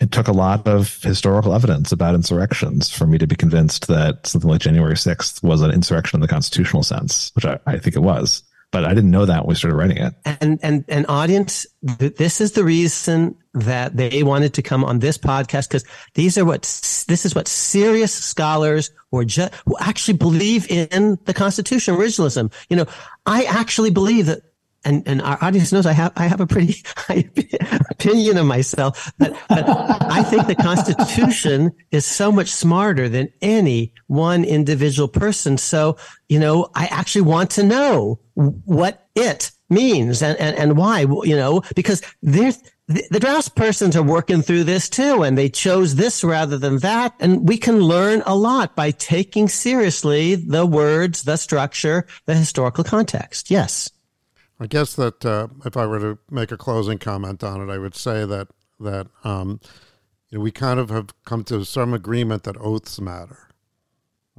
it took a lot of historical evidence about insurrections for me to be convinced that something like January 6th was an insurrection in the constitutional sense, which I, I think it was but I didn't know that when we started writing it. And and an audience, this is the reason that they wanted to come on this podcast because these are what this is what serious scholars or ju- who actually believe in the Constitution, originalism. You know, I actually believe that. And, and our audience knows I have I have a pretty high opinion of myself, but, but I think the Constitution is so much smarter than any one individual person. So you know, I actually want to know what it means and, and, and why, you know, because there's, the, the persons are working through this too, and they chose this rather than that. And we can learn a lot by taking seriously the words, the structure, the historical context. Yes. I guess that uh, if I were to make a closing comment on it, I would say that that um, you know, we kind of have come to some agreement that oaths matter.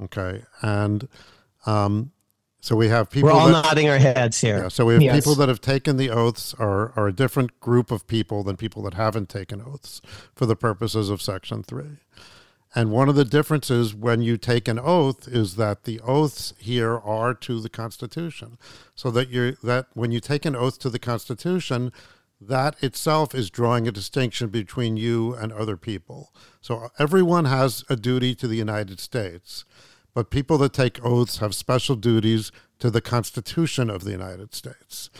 Okay, and um, so we have people. We're all that, nodding our heads here. Yeah, so we have yes. people that have taken the oaths are are a different group of people than people that haven't taken oaths for the purposes of Section Three. And one of the differences when you take an oath is that the oaths here are to the Constitution. So that you that when you take an oath to the Constitution, that itself is drawing a distinction between you and other people. So everyone has a duty to the United States but people that take oaths have special duties to the Constitution of the United States.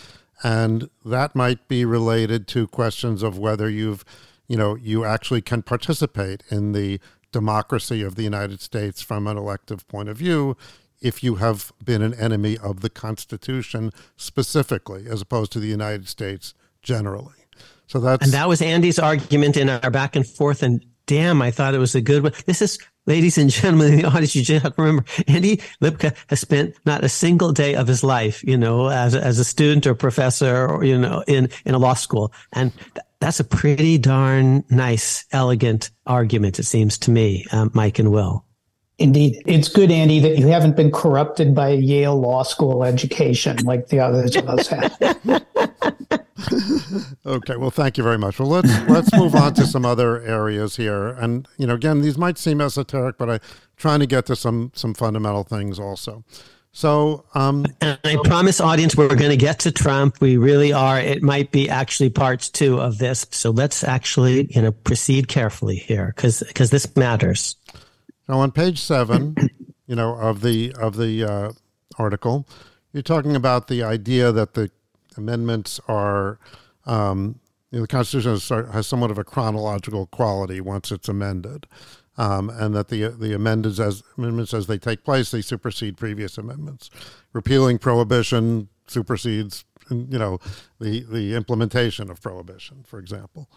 And that might be related to questions of whether you've, you know, you actually can participate in the democracy of the United States from an elective point of view if you have been an enemy of the Constitution specifically, as opposed to the United States generally. So that's and that was Andy's argument in our back and forth, and damn, I thought it was a good one. This is, ladies and gentlemen in the audience, you just have to remember, Andy Lipka has spent not a single day of his life, you know, as, as a student or professor or, you know, in, in a law school. And th- that's a pretty darn nice, elegant argument, it seems to me, um, Mike and Will. Indeed. It's good, Andy, that you haven't been corrupted by a Yale Law School education like the others of us have. okay, well, thank you very much. Well, let's let's move on to some other areas here, and you know, again, these might seem esoteric, but I'm trying to get to some some fundamental things also. So, um, and I promise, audience, we're going to get to Trump. We really are. It might be actually parts two of this, so let's actually you know proceed carefully here because because this matters. Now, on page seven, you know of the of the uh, article, you're talking about the idea that the amendments are um, you know, the Constitution has, has, somewhat of a chronological quality once it's amended, um, and that the the amendments as amendments as they take place they supersede previous amendments. Repealing prohibition supersedes you know the the implementation of prohibition, for example.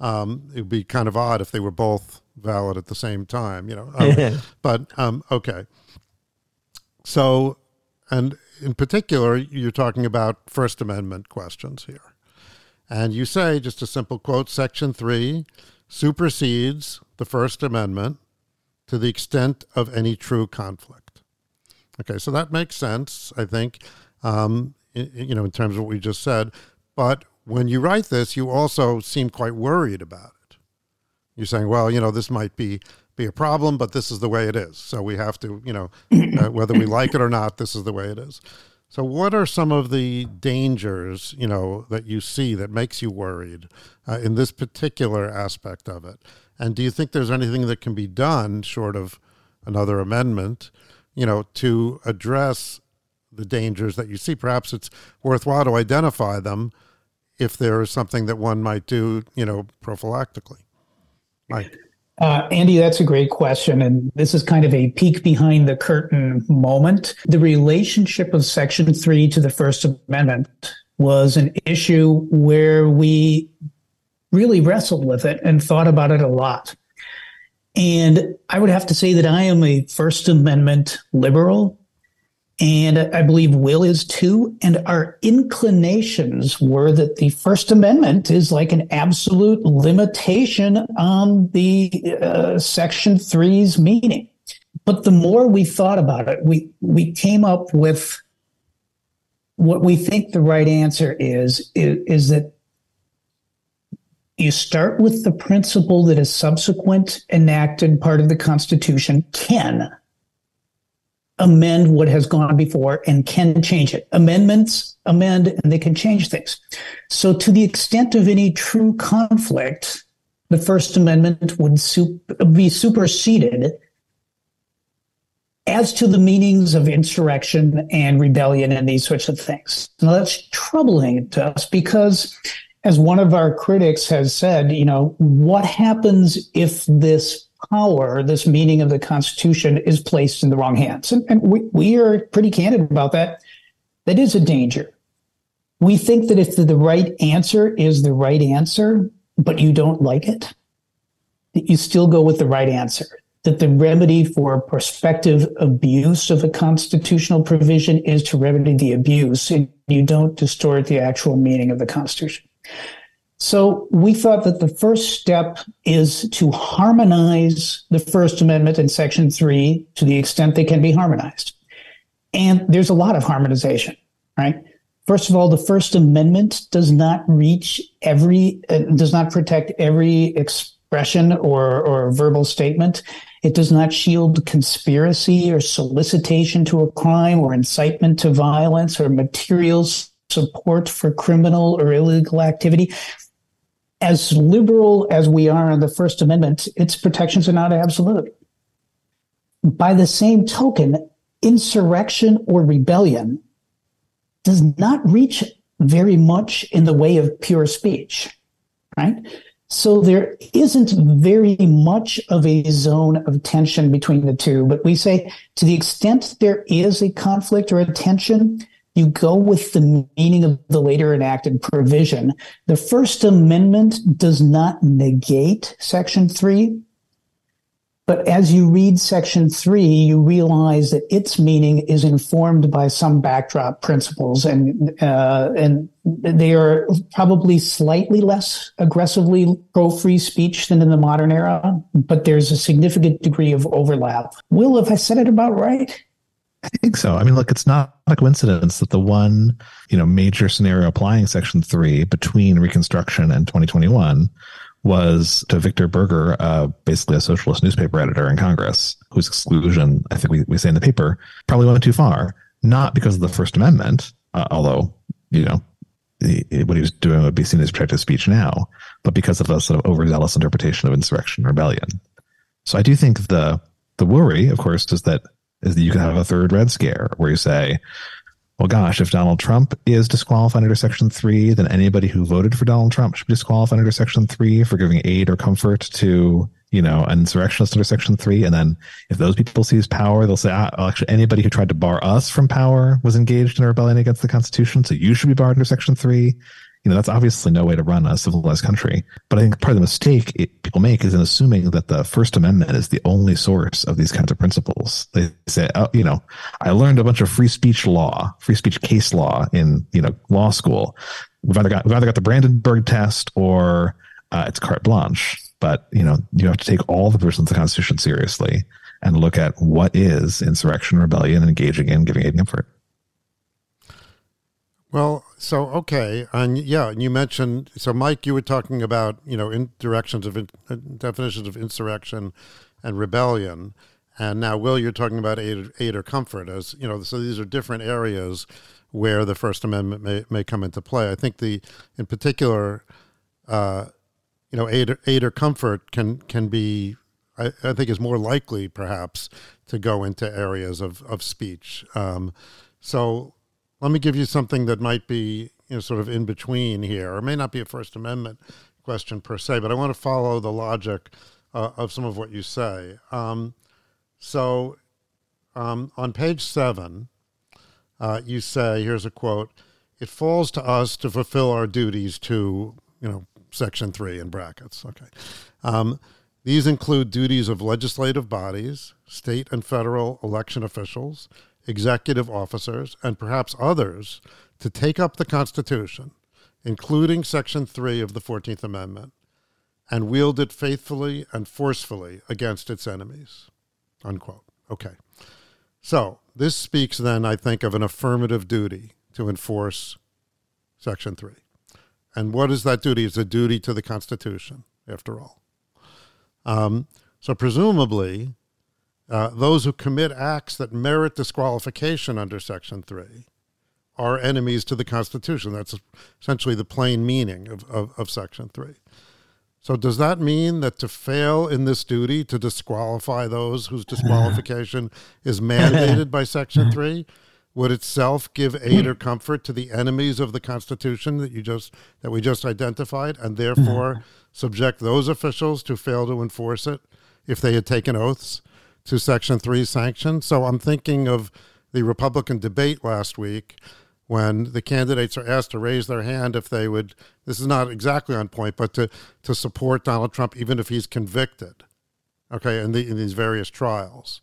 Um, it would be kind of odd if they were both valid at the same time, you know. Um, but um, okay, so and in particular, you're talking about First Amendment questions here. And you say, just a simple quote, Section 3 supersedes the First Amendment to the extent of any true conflict. Okay, so that makes sense, I think, um, you know, in terms of what we just said. But when you write this, you also seem quite worried about it. You're saying, well, you know, this might be be a problem, but this is the way it is. So we have to, you know, uh, whether we like it or not, this is the way it is. So, what are some of the dangers, you know, that you see that makes you worried uh, in this particular aspect of it? And do you think there's anything that can be done, short of another amendment, you know, to address the dangers that you see? Perhaps it's worthwhile to identify them if there is something that one might do, you know, prophylactically. Mike. Uh, Andy, that's a great question. And this is kind of a peek behind the curtain moment. The relationship of Section 3 to the First Amendment was an issue where we really wrestled with it and thought about it a lot. And I would have to say that I am a First Amendment liberal. And I believe Will is too. And our inclinations were that the First Amendment is like an absolute limitation on the uh, Section 3's meaning. But the more we thought about it, we, we came up with what we think the right answer is, is, is that you start with the principle that a subsequent enacted part of the Constitution can amend what has gone before and can change it. Amendments amend and they can change things. So to the extent of any true conflict, the First Amendment would be superseded as to the meanings of insurrection and rebellion and these sorts of things. Now that's troubling to us because as one of our critics has said, you know, what happens if this power, this meaning of the Constitution, is placed in the wrong hands. And, and we, we are pretty candid about that. That is a danger. We think that if the, the right answer is the right answer, but you don't like it, that you still go with the right answer. That the remedy for prospective abuse of a constitutional provision is to remedy the abuse, and you don't distort the actual meaning of the Constitution. So we thought that the first step is to harmonize the First Amendment and Section 3 to the extent they can be harmonized. And there's a lot of harmonization, right? First of all, the First Amendment does not reach every, uh, does not protect every expression or, or verbal statement. It does not shield conspiracy or solicitation to a crime or incitement to violence or materials support for criminal or illegal activity as liberal as we are on the First Amendment, its protections are not absolute. By the same token, insurrection or rebellion does not reach very much in the way of pure speech, right? So there isn't very much of a zone of tension between the two, but we say to the extent there is a conflict or a tension, you go with the meaning of the later enacted provision. The First Amendment does not negate Section 3, But as you read section three, you realize that its meaning is informed by some backdrop principles, and uh, and they are probably slightly less aggressively pro free speech than in the modern era. But there's a significant degree of overlap. Will, if I said it about right? I think so. I mean, look, it's not a coincidence that the one, you know, major scenario applying Section Three between Reconstruction and 2021 was to Victor Berger, uh, basically a socialist newspaper editor in Congress, whose exclusion, I think we, we say in the paper, probably went too far. Not because of the First Amendment, uh, although, you know, what he was doing would be seen as protected speech now, but because of a sort of overzealous interpretation of insurrection and rebellion. So I do think the the worry, of course, is that is that you can have a third red scare where you say, well, gosh, if Donald Trump is disqualified under Section 3, then anybody who voted for Donald Trump should be disqualified under Section 3 for giving aid or comfort to, you know, an insurrectionist under Section 3. And then if those people seize power, they'll say, ah, well, actually, anybody who tried to bar us from power was engaged in a rebellion against the Constitution, so you should be barred under Section 3 you know, that's obviously no way to run a civilized country. But I think part of the mistake it, people make is in assuming that the First Amendment is the only source of these kinds of principles. They say, oh, you know, I learned a bunch of free speech law, free speech case law in, you know, law school. We've either got, we've either got the Brandenburg test or uh, it's carte blanche. But, you know, you have to take all the provisions of the Constitution seriously and look at what is insurrection, rebellion, engaging in giving aid and comfort. Well, so okay, and yeah, and you mentioned so Mike, you were talking about you know in directions of in, uh, definitions of insurrection and rebellion, and now Will, you're talking about aid, aid or comfort as you know. So these are different areas where the First Amendment may may come into play. I think the in particular, uh, you know, aid aid or comfort can can be. I, I think is more likely, perhaps, to go into areas of of speech. Um, so let me give you something that might be you know, sort of in between here, or may not be a First Amendment question per se, but I want to follow the logic uh, of some of what you say. Um, so um, on page seven, uh, you say, here's a quote, it falls to us to fulfill our duties to, you know, section three in brackets. Okay. Um, these include duties of legislative bodies, state and federal election officials, executive officers, and perhaps others to take up the Constitution, including Section 3 of the 14th Amendment, and wield it faithfully and forcefully against its enemies. Unquote. Okay. So this speaks then, I think, of an affirmative duty to enforce Section 3. And what is that duty? It's a duty to the Constitution, after all. Um, so presumably, uh, those who commit acts that merit disqualification under Section 3 are enemies to the Constitution. That's essentially the plain meaning of, of, of, Section 3. So, does that mean that to fail in this duty to disqualify those whose disqualification is mandated by Section 3 would itself give aid or comfort to the enemies of the Constitution that you just that we just identified, and therefore subject those officials to fail to enforce it if they had taken oaths to Section 3 sanctions. So I'm thinking of the Republican debate last week when the candidates are asked to raise their hand if they would, this is not exactly on point, but to, to support Donald Trump even if he's convicted, okay, in, the, in these various trials.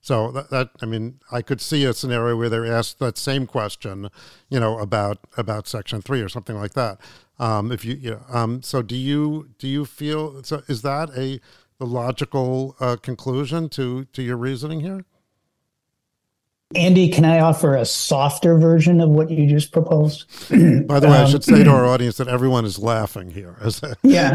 So that, that, I mean, I could see a scenario where they're asked that same question, you know, about about Section Three or something like that. Um, if you, you know, um, so do you do you feel so? Is that a the logical uh, conclusion to to your reasoning here? Andy, can I offer a softer version of what you just proposed? By the way, um, I should say to our audience that everyone is laughing here. yeah.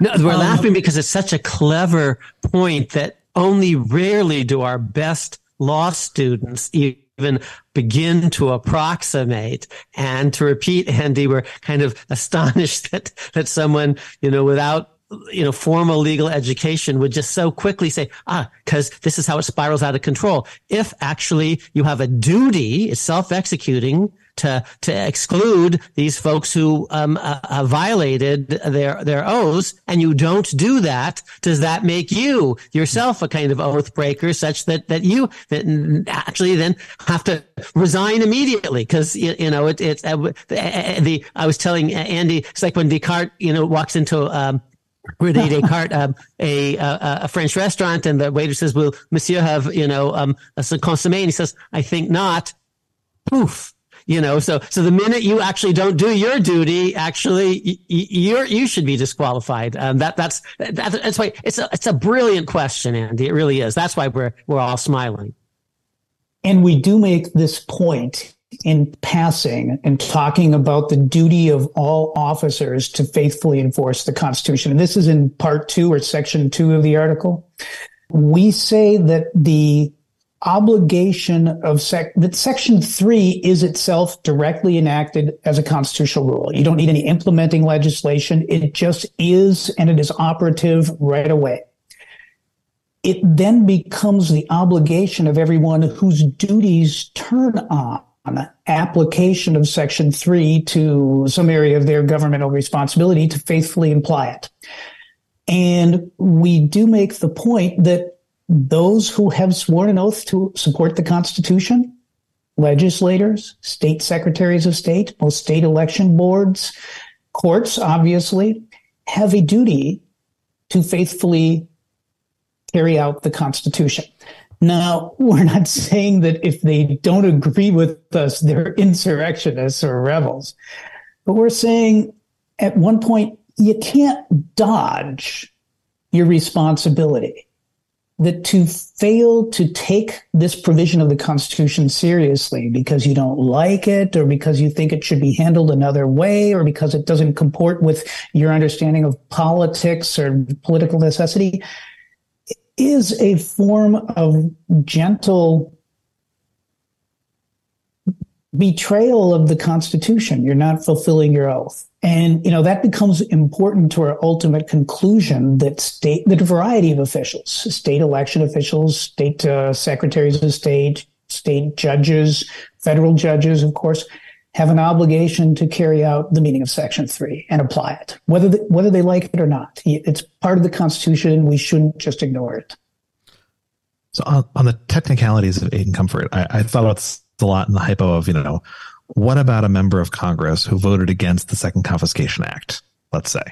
no, we're um, laughing because it's such a clever point that only rarely do our best law students even begin to approximate and to repeat andy we're kind of astonished that that someone you know without you know, formal legal education would just so quickly say, ah, because this is how it spirals out of control. If actually you have a duty, it's self-executing to to exclude these folks who um, uh, uh, violated their their oaths, and you don't do that, does that make you yourself a kind of oath breaker, such that that you that actually then have to resign immediately? Because you, you, know it, it's uh, uh, the I was telling Andy, it's like when Descartes you know walks into um, Rene Descartes, um, a, a, a French restaurant, and the waiter says, "Will Monsieur have you know um, a consommé?" And he says, "I think not." Poof. You know, so so the minute you actually don't do your duty, actually you're you should be disqualified. Um, that that's that, that's why it's a it's a brilliant question, Andy. It really is. That's why we're we're all smiling. And we do make this point in passing and talking about the duty of all officers to faithfully enforce the Constitution. And this is in part two or section two of the article. We say that the obligation of sec that section three is itself directly enacted as a constitutional rule. You don't need any implementing legislation. It just is and it is operative right away it then becomes the obligation of everyone whose duties turn on application of Section 3 to some area of their governmental responsibility to faithfully imply it. And we do make the point that those who have sworn an oath to support the Constitution, legislators, state secretaries of state, most state election boards, courts, obviously, have a duty to faithfully carry out the Constitution. Now, we're not saying that if they don't agree with us, they're insurrectionists or rebels, but we're saying at one point, you can't dodge your responsibility. That to fail to take this provision of the Constitution seriously because you don't like it or because you think it should be handled another way or because it doesn't comport with your understanding of politics or political necessity, is a form of gentle betrayal of the Constitution. You're not fulfilling your oath. And, you know, that becomes important to our ultimate conclusion that state, that a variety of officials, state election officials, state uh, secretaries of state, state judges, federal judges, of course, have an obligation to carry out the meaning of Section 3 and apply it, whether, the, whether they like it or not. It's part of the Constitution. We shouldn't just ignore it. So, on, on the technicalities of aid and comfort, I, I thought about this a lot in the hypo of, you know, what about a member of Congress who voted against the Second Confiscation Act, let's say?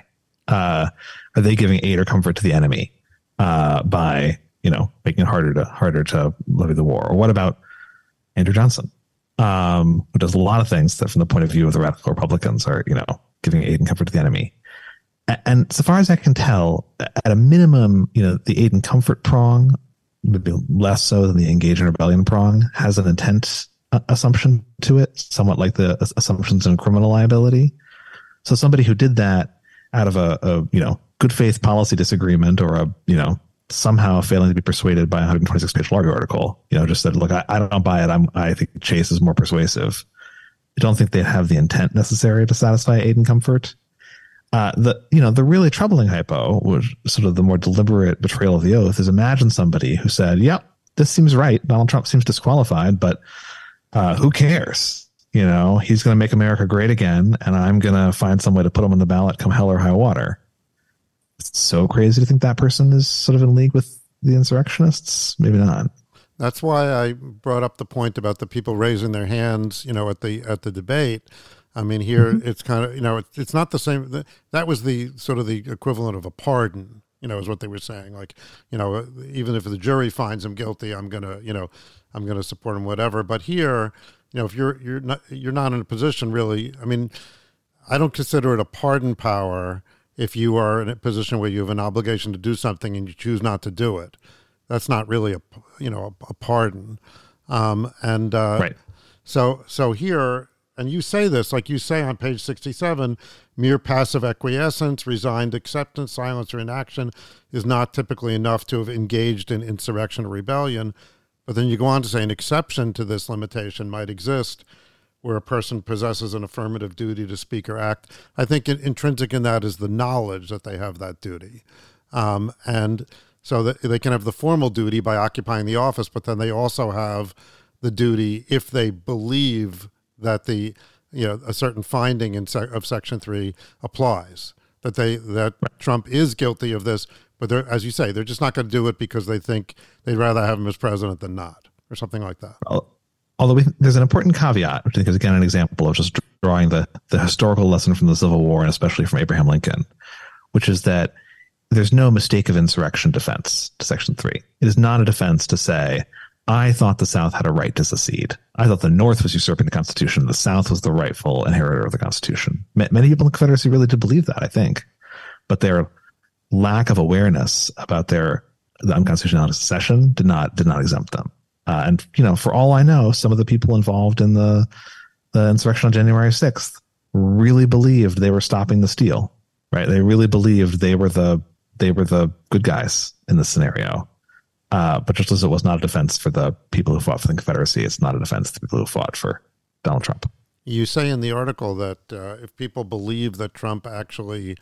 Uh, are they giving aid or comfort to the enemy uh, by, you know, making it harder to harder to levy the war? Or what about Andrew Johnson? Um, who does a lot of things that, from the point of view of the radical Republicans, are you know giving aid and comfort to the enemy. And so far as I can tell, at a minimum, you know, the aid and comfort prong, maybe less so than the engage in rebellion prong, has an intent uh, assumption to it, somewhat like the assumptions in criminal liability. So somebody who did that out of a, a you know good faith policy disagreement or a you know somehow failing to be persuaded by a 126 page lawyer article. You know, just said, look, I, I don't buy it. I'm, I think Chase is more persuasive. I don't think they have the intent necessary to satisfy aid and comfort. Uh, the you know the really troubling hypo, which sort of the more deliberate betrayal of the oath, is imagine somebody who said, "Yep, this seems right. Donald Trump seems disqualified, but uh, who cares? You know, he's going to make America great again, and I'm going to find some way to put him on the ballot, come hell or high water." So crazy to think that person is sort of in league with the insurrectionists? Maybe not. That's why I brought up the point about the people raising their hands, you know, at the at the debate. I mean, here mm-hmm. it's kind of you know it's, it's not the same. That was the sort of the equivalent of a pardon, you know, is what they were saying. Like, you know, even if the jury finds him guilty, I'm gonna, you know, I'm gonna support him, whatever. But here, you know, if you're you're not you're not in a position really. I mean, I don't consider it a pardon power if you are in a position where you have an obligation to do something and you choose not to do it. That's not really a you know a, a pardon. Um, and uh, right. So so here, and you say this like you say on page sixty-seven, mere passive acquiescence, resigned acceptance, silence, or inaction is not typically enough to have engaged in insurrection or rebellion. But then you go on to say an exception to this limitation might exist where a person possesses an affirmative duty to speak or act. I think in, intrinsic in that is the knowledge that they have that duty. Um, and so that they can have the formal duty by occupying the office, but then they also have the duty if they believe that the you know a certain finding in sec- of Section Three applies that they that Trump is guilty of this, but they're as you say they're just not going to do it because they think they'd rather have him as president than not, or something like that. Although we, there's an important caveat, which I think is again an example of just drawing the, the historical lesson from the Civil War and especially from Abraham Lincoln, which is that there's no mistake of insurrection defense to Section 3. It is not a defense to say, I thought the South had a right to secede. I thought the North was usurping the Constitution. The South was the rightful inheritor of the Constitution. Many people in the Confederacy really did believe that, I think. But their lack of awareness about their the secession did not did not exempt them. Uh, and you know, for all I know, some of the people involved in the the insurrection on January sixth really believed they were stopping the steal. Right? They really believed they were the they were the good guys in this scenario. Uh, but just as it was not a defense for the people who fought for the Confederacy, it's not a defense for the people who fought for Donald Trump. You say in the article that uh, if people believe that Trump actually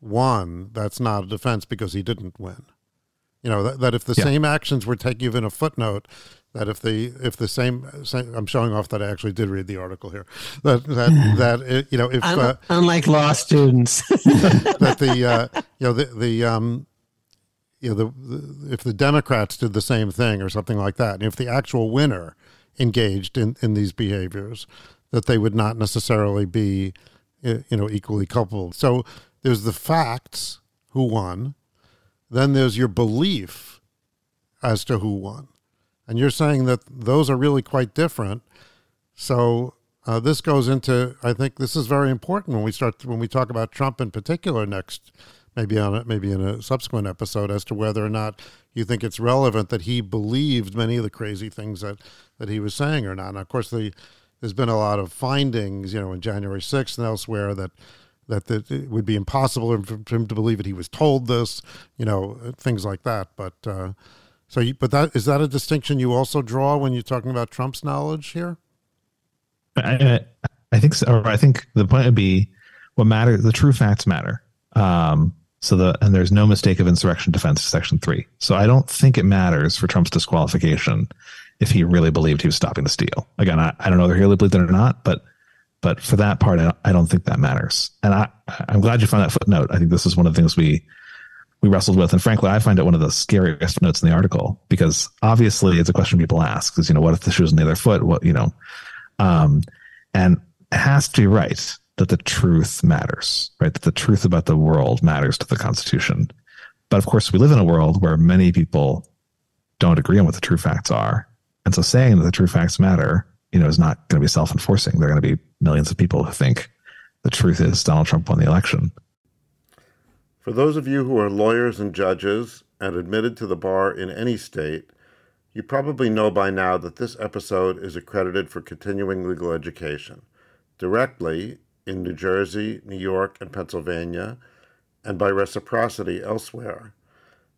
won, that's not a defense because he didn't win. You know that, that if the yeah. same actions were taken, even a footnote, that if the if the same, same, I'm showing off that I actually did read the article here. That that that it, you know if uh, unlike law students. that the uh, you know the the um you know the, the, if the Democrats did the same thing or something like that, and if the actual winner engaged in in these behaviors, that they would not necessarily be you know equally culpable. So there's the facts who won, then there's your belief as to who won and you're saying that those are really quite different. So uh, this goes into, I think this is very important when we start when we talk about Trump in particular next, maybe on it, maybe in a subsequent episode, as to whether or not you think it's relevant that he believed many of the crazy things that that he was saying or not. And of course, the, there's been a lot of findings, you know, in January 6th and elsewhere that that, that it would be impossible for him to believe that he was told this, you know, things like that. But uh, so, you, but that is that a distinction you also draw when you're talking about Trump's knowledge here? I, I think so. I think the point would be what matters. The true facts matter. Um, so the and there's no mistake of insurrection defense section three. So I don't think it matters for Trump's disqualification if he really believed he was stopping the steal. Again, I, I don't know whether he really believed it or not, but but for that part, I don't, I don't think that matters. And I I'm glad you found that footnote. I think this is one of the things we we wrestled with. And frankly, I find it one of the scariest notes in the article because obviously it's a question people ask is, you know, what if the shoe's on the other foot? What, you know, um, and it has to be right that the truth matters, right? That the truth about the world matters to the Constitution. But of course, we live in a world where many people don't agree on what the true facts are. And so saying that the true facts matter, you know, is not going to be self enforcing. There are going to be millions of people who think the truth is Donald Trump won the election. For those of you who are lawyers and judges and admitted to the bar in any state, you probably know by now that this episode is accredited for continuing legal education directly in New Jersey, New York, and Pennsylvania, and by reciprocity elsewhere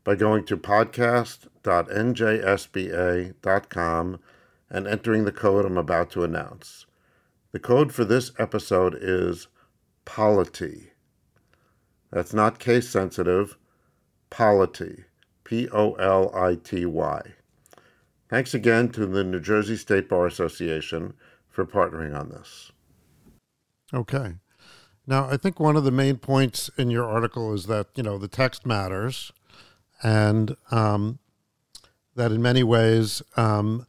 by going to podcast.njsba.com and entering the code I'm about to announce. The code for this episode is POLITY. That's not case sensitive. Polity. P O L I T Y. Thanks again to the New Jersey State Bar Association for partnering on this. Okay. Now, I think one of the main points in your article is that, you know, the text matters and um, that in many ways, um,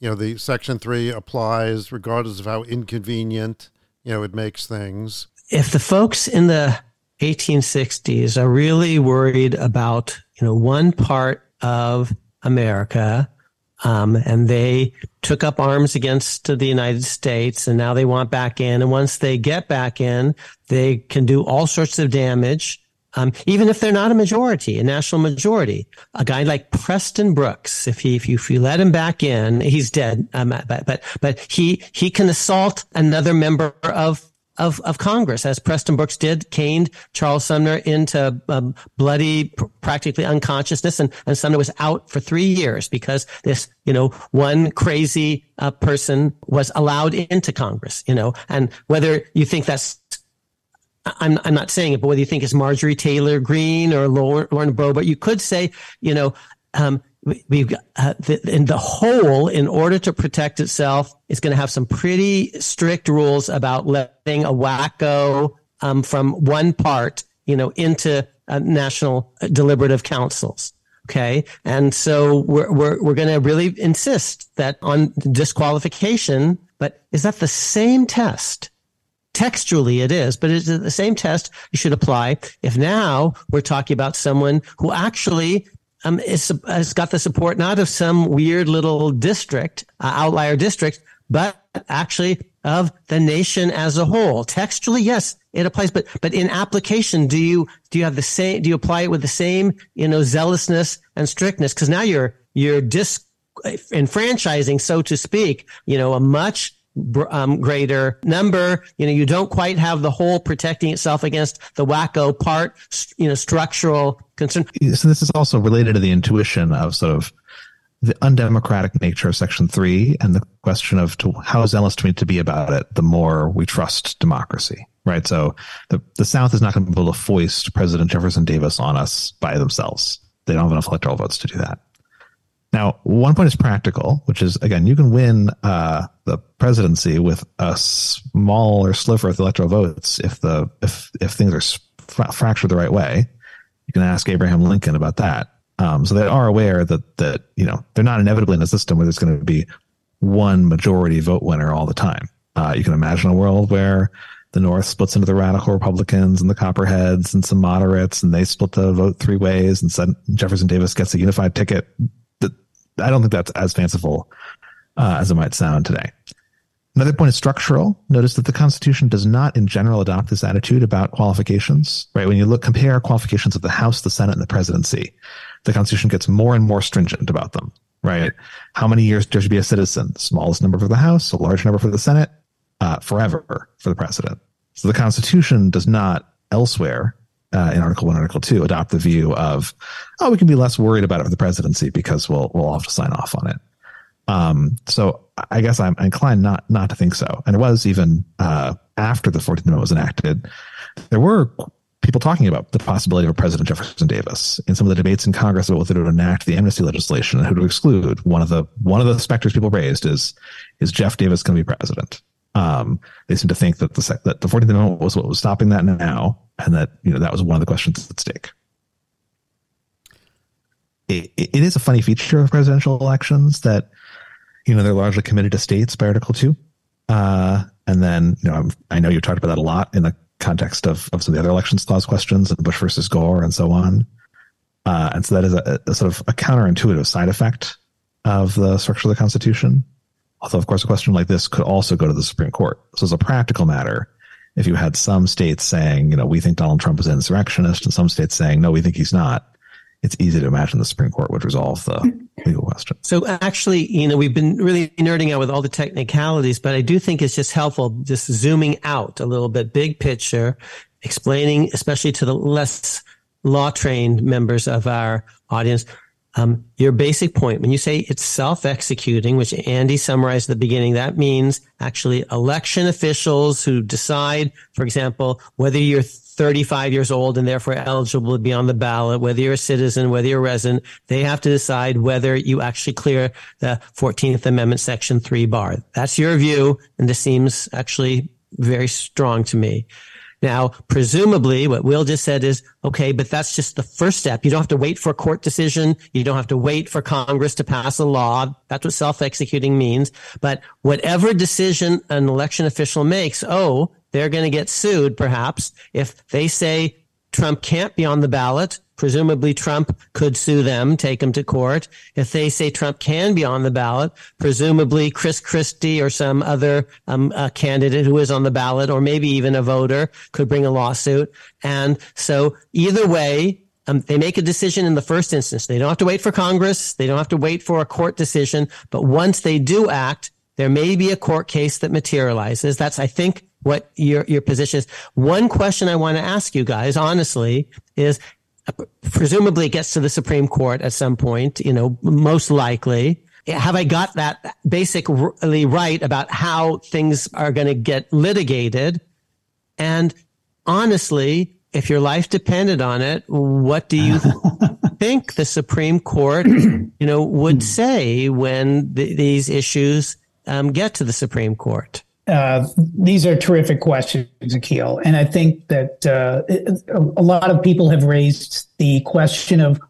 you know, the Section 3 applies regardless of how inconvenient, you know, it makes things. If the folks in the 1860s are really worried about you know one part of America, um, and they took up arms against the United States, and now they want back in. And once they get back in, they can do all sorts of damage. Um, even if they're not a majority, a national majority, a guy like Preston Brooks, if he, if you, if you let him back in, he's dead. Um, but, but, but he, he can assault another member of of, of Congress, as Preston Brooks did, caned Charles Sumner into um, bloody, practically unconsciousness, and, and Sumner was out for three years because this, you know, one crazy uh, person was allowed into Congress, you know, and whether you think that's I'm, I'm not saying it, but whether you think it's Marjorie Taylor Greene or Lauren, Lauren Boebert, you could say, you know, um, we've got, uh, the, in the whole, in order to protect itself, is going to have some pretty strict rules about letting a wacko um, from one part, you know, into uh, national deliberative councils. Okay. And so we're, we're, we're going to really insist that on disqualification, but is that the same test textually it is, but it's the same test you should apply if now we're talking about someone who actually um, is, has got the support not of some weird little district, uh, outlier district, but actually of the nation as a whole. Textually, yes, it applies, but but in application, do you do you have the same? Do you apply it with the same you know zealousness and strictness? Because now you're you're dis enfranchising, so to speak, you know, a much um, greater number. You know, you don't quite have the whole protecting itself against the wacko part, you know, structural concern. So this is also related to the intuition of sort of the undemocratic nature of Section 3 and the question of to, how zealous do we need to be about it, the more we trust democracy, right? So the, the South is not going to be able to foist President Jefferson Davis on us by themselves. They don't have enough electoral votes to do that. Now, one point is practical, which is again, you can win uh, the presidency with a smaller sliver of electoral votes if the if if things are fractured the right way. You can ask Abraham Lincoln about that. Um, so they are aware that that you know they're not inevitably in a system where there's going to be one majority vote winner all the time. Uh, you can imagine a world where the North splits into the radical Republicans and the Copperheads and some moderates, and they split the vote three ways, and Jefferson Davis gets a unified ticket I don't think that's as fanciful uh, as it might sound today. Another point is structural. Notice that the Constitution does not, in general, adopt this attitude about qualifications. Right? When you look, compare qualifications of the House, the Senate, and the presidency, the Constitution gets more and more stringent about them. Right? How many years there should be a citizen? The smallest number for the House, a large number for the Senate, uh, forever for the president. So the Constitution does not elsewhere uh, in Article One, Article Two, adopt the view of, oh, we can be less worried about it for the presidency because we'll we'll have to sign off on it. Um, so I guess I'm inclined not not to think so. And it was even uh, after the Fourteenth Amendment was enacted, there were people talking about the possibility of a President Jefferson Davis in some of the debates in Congress about whether to enact the amnesty legislation and who to exclude. One of the one of the specters people raised is is Jeff Davis going to be president? Um, they seem to think that the that the Fourteenth Amendment was what was stopping that now, and that you know that was one of the questions at stake. It, it is a funny feature of presidential elections that you know they're largely committed to states by Article Two, uh, and then you know i know you've talked about that a lot in the context of of some of the other elections clause questions and Bush versus Gore and so on, uh, and so that is a, a sort of a counterintuitive side effect of the structure of the Constitution. Although, of course, a question like this could also go to the Supreme Court. So, as a practical matter, if you had some states saying, you know, we think Donald Trump is an insurrectionist, and some states saying, no, we think he's not, it's easy to imagine the Supreme Court would resolve the legal question. So, actually, you know, we've been really nerding out with all the technicalities, but I do think it's just helpful just zooming out a little bit, big picture, explaining, especially to the less law trained members of our audience, um, your basic point, when you say it's self-executing, which Andy summarized at the beginning, that means actually election officials who decide, for example, whether you're 35 years old and therefore eligible to be on the ballot, whether you're a citizen, whether you're a resident, they have to decide whether you actually clear the 14th Amendment Section 3 bar. That's your view, and this seems actually very strong to me. Now, presumably what Will just said is, okay, but that's just the first step. You don't have to wait for a court decision. You don't have to wait for Congress to pass a law. That's what self-executing means. But whatever decision an election official makes, oh, they're going to get sued perhaps if they say Trump can't be on the ballot Presumably Trump could sue them, take them to court. If they say Trump can be on the ballot, presumably Chris Christie or some other um, uh, candidate who is on the ballot or maybe even a voter could bring a lawsuit. And so either way, um, they make a decision in the first instance. They don't have to wait for Congress. They don't have to wait for a court decision. But once they do act, there may be a court case that materializes. That's, I think, what your, your position is. One question I want to ask you guys, honestly, is presumably it gets to the Supreme Court at some point, you know, most likely. Have I got that basically right about how things are going to get litigated? And honestly, if your life depended on it, what do you think the Supreme Court, you know, would say when th- these issues um, get to the Supreme Court? Uh, these are terrific questions, Akhil. And I think that uh, a lot of people have raised the question of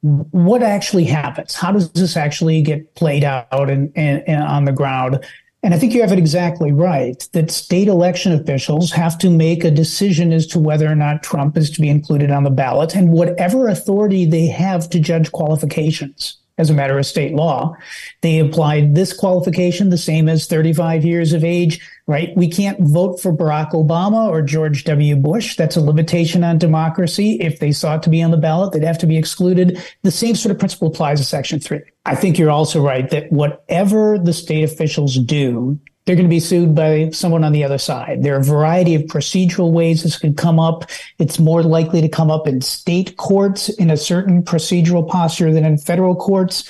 what actually happens. How does this actually get played out and, on the ground? And I think you have it exactly right that state election officials have to make a decision as to whether or not Trump is to be included on the ballot and whatever authority they have to judge qualifications as a matter of state law. They applied this qualification the same as 35 years of age, right? We can't vote for Barack Obama or George W. Bush. That's a limitation on democracy. If they sought to be on the ballot, they'd have to be excluded. The same sort of principle applies to Section 3. I think you're also right that whatever the state officials do they're going to be sued by someone on the other side. There are a variety of procedural ways this could come up. It's more likely to come up in state courts in a certain procedural posture than in federal courts.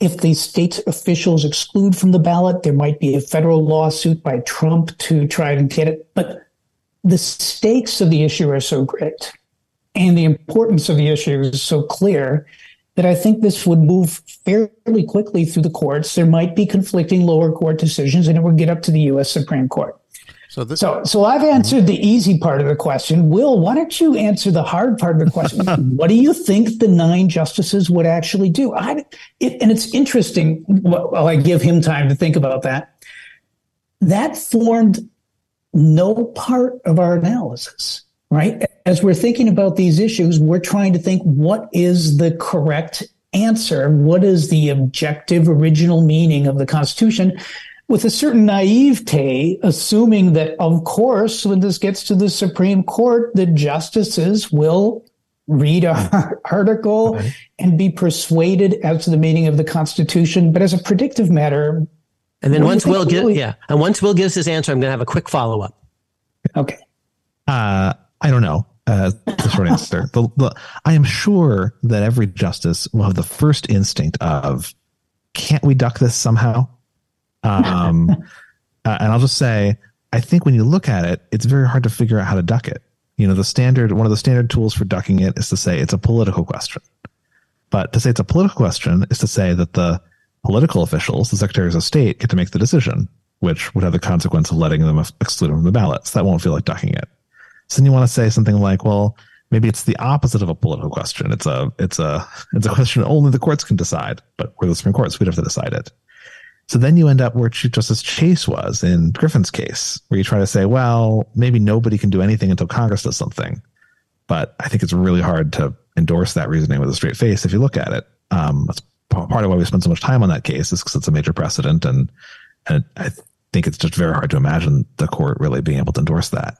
If the state officials exclude from the ballot, there might be a federal lawsuit by Trump to try to get it. But the stakes of the issue are so great and the importance of the issue is so clear that I think this would move fairly quickly through the courts. There might be conflicting lower court decisions, and it would get up to the U.S. Supreme Court. So, this- so, so I've answered the easy part of the question. Will, why don't you answer the hard part of the question? what do you think the nine justices would actually do? I, it, and it's interesting. While I give him time to think about that, that formed no part of our analysis right? As we're thinking about these issues, we're trying to think what is the correct answer? What is the objective original meaning of the Constitution? With a certain naivete, assuming that, of course, when this gets to the Supreme Court, the justices will read our article right. and be persuaded as to the meaning of the Constitution. But as a predictive matter, and then once Will gives, yeah, and once Will gives his answer, I'm going to have a quick follow up. Okay. Uh, I don't know. Uh, the short answer. The, the, I am sure that every justice will have the first instinct of, can't we duck this somehow? Um, uh, and I'll just say, I think when you look at it, it's very hard to figure out how to duck it. You know, the standard, one of the standard tools for ducking it is to say it's a political question. But to say it's a political question is to say that the political officials, the secretaries of state, get to make the decision, which would have the consequence of letting them exclude them from the ballots. That won't feel like ducking it. So then you want to say something like, well, maybe it's the opposite of a political question. It's a it's a it's a question only the courts can decide, but we're the Supreme Court, so we'd have to decide it. So then you end up where Chief Justice Chase was in Griffin's case, where you try to say, well, maybe nobody can do anything until Congress does something. But I think it's really hard to endorse that reasoning with a straight face if you look at it. Um, that's part of why we spend so much time on that case is because it's a major precedent, and and I think it's just very hard to imagine the court really being able to endorse that.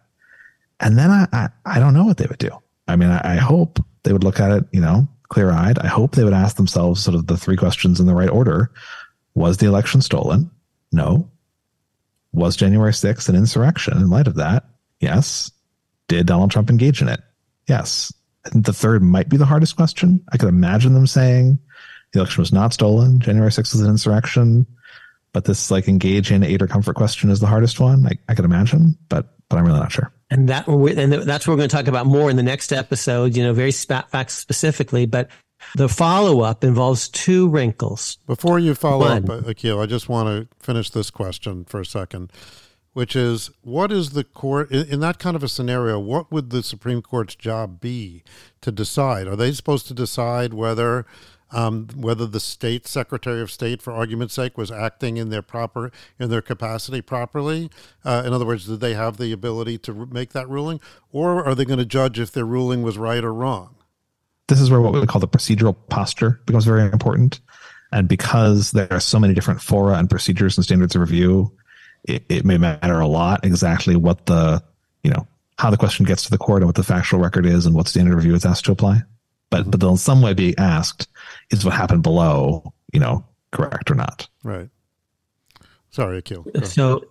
And then I, I, I don't know what they would do. I mean, I, I hope they would look at it, you know, clear eyed. I hope they would ask themselves sort of the three questions in the right order. Was the election stolen? No. Was January 6th an insurrection in light of that? Yes. Did Donald Trump engage in it? Yes. I think the third might be the hardest question. I could imagine them saying the election was not stolen. January 6th was an insurrection. But this like engage in aid or comfort question is the hardest one. I, I could imagine, but but I'm really not sure and that and that's what we're going to talk about more in the next episode. You know, very fact specifically, but the follow up involves two wrinkles. Before you follow One. up, Akhil, I just want to finish this question for a second, which is what is the court in that kind of a scenario? What would the Supreme Court's job be to decide? Are they supposed to decide whether um, whether the state secretary of state, for argument's sake, was acting in their proper in their capacity properly. Uh, in other words, did they have the ability to make that ruling, or are they going to judge if their ruling was right or wrong? This is where what we call the procedural posture becomes very important, and because there are so many different fora and procedures and standards of review, it, it may matter a lot exactly what the you know how the question gets to the court and what the factual record is and what standard of review is asked to apply. But mm-hmm. but they'll in some way be asked is what happened below, you know, correct or not? Right. Sorry, Akhil. So,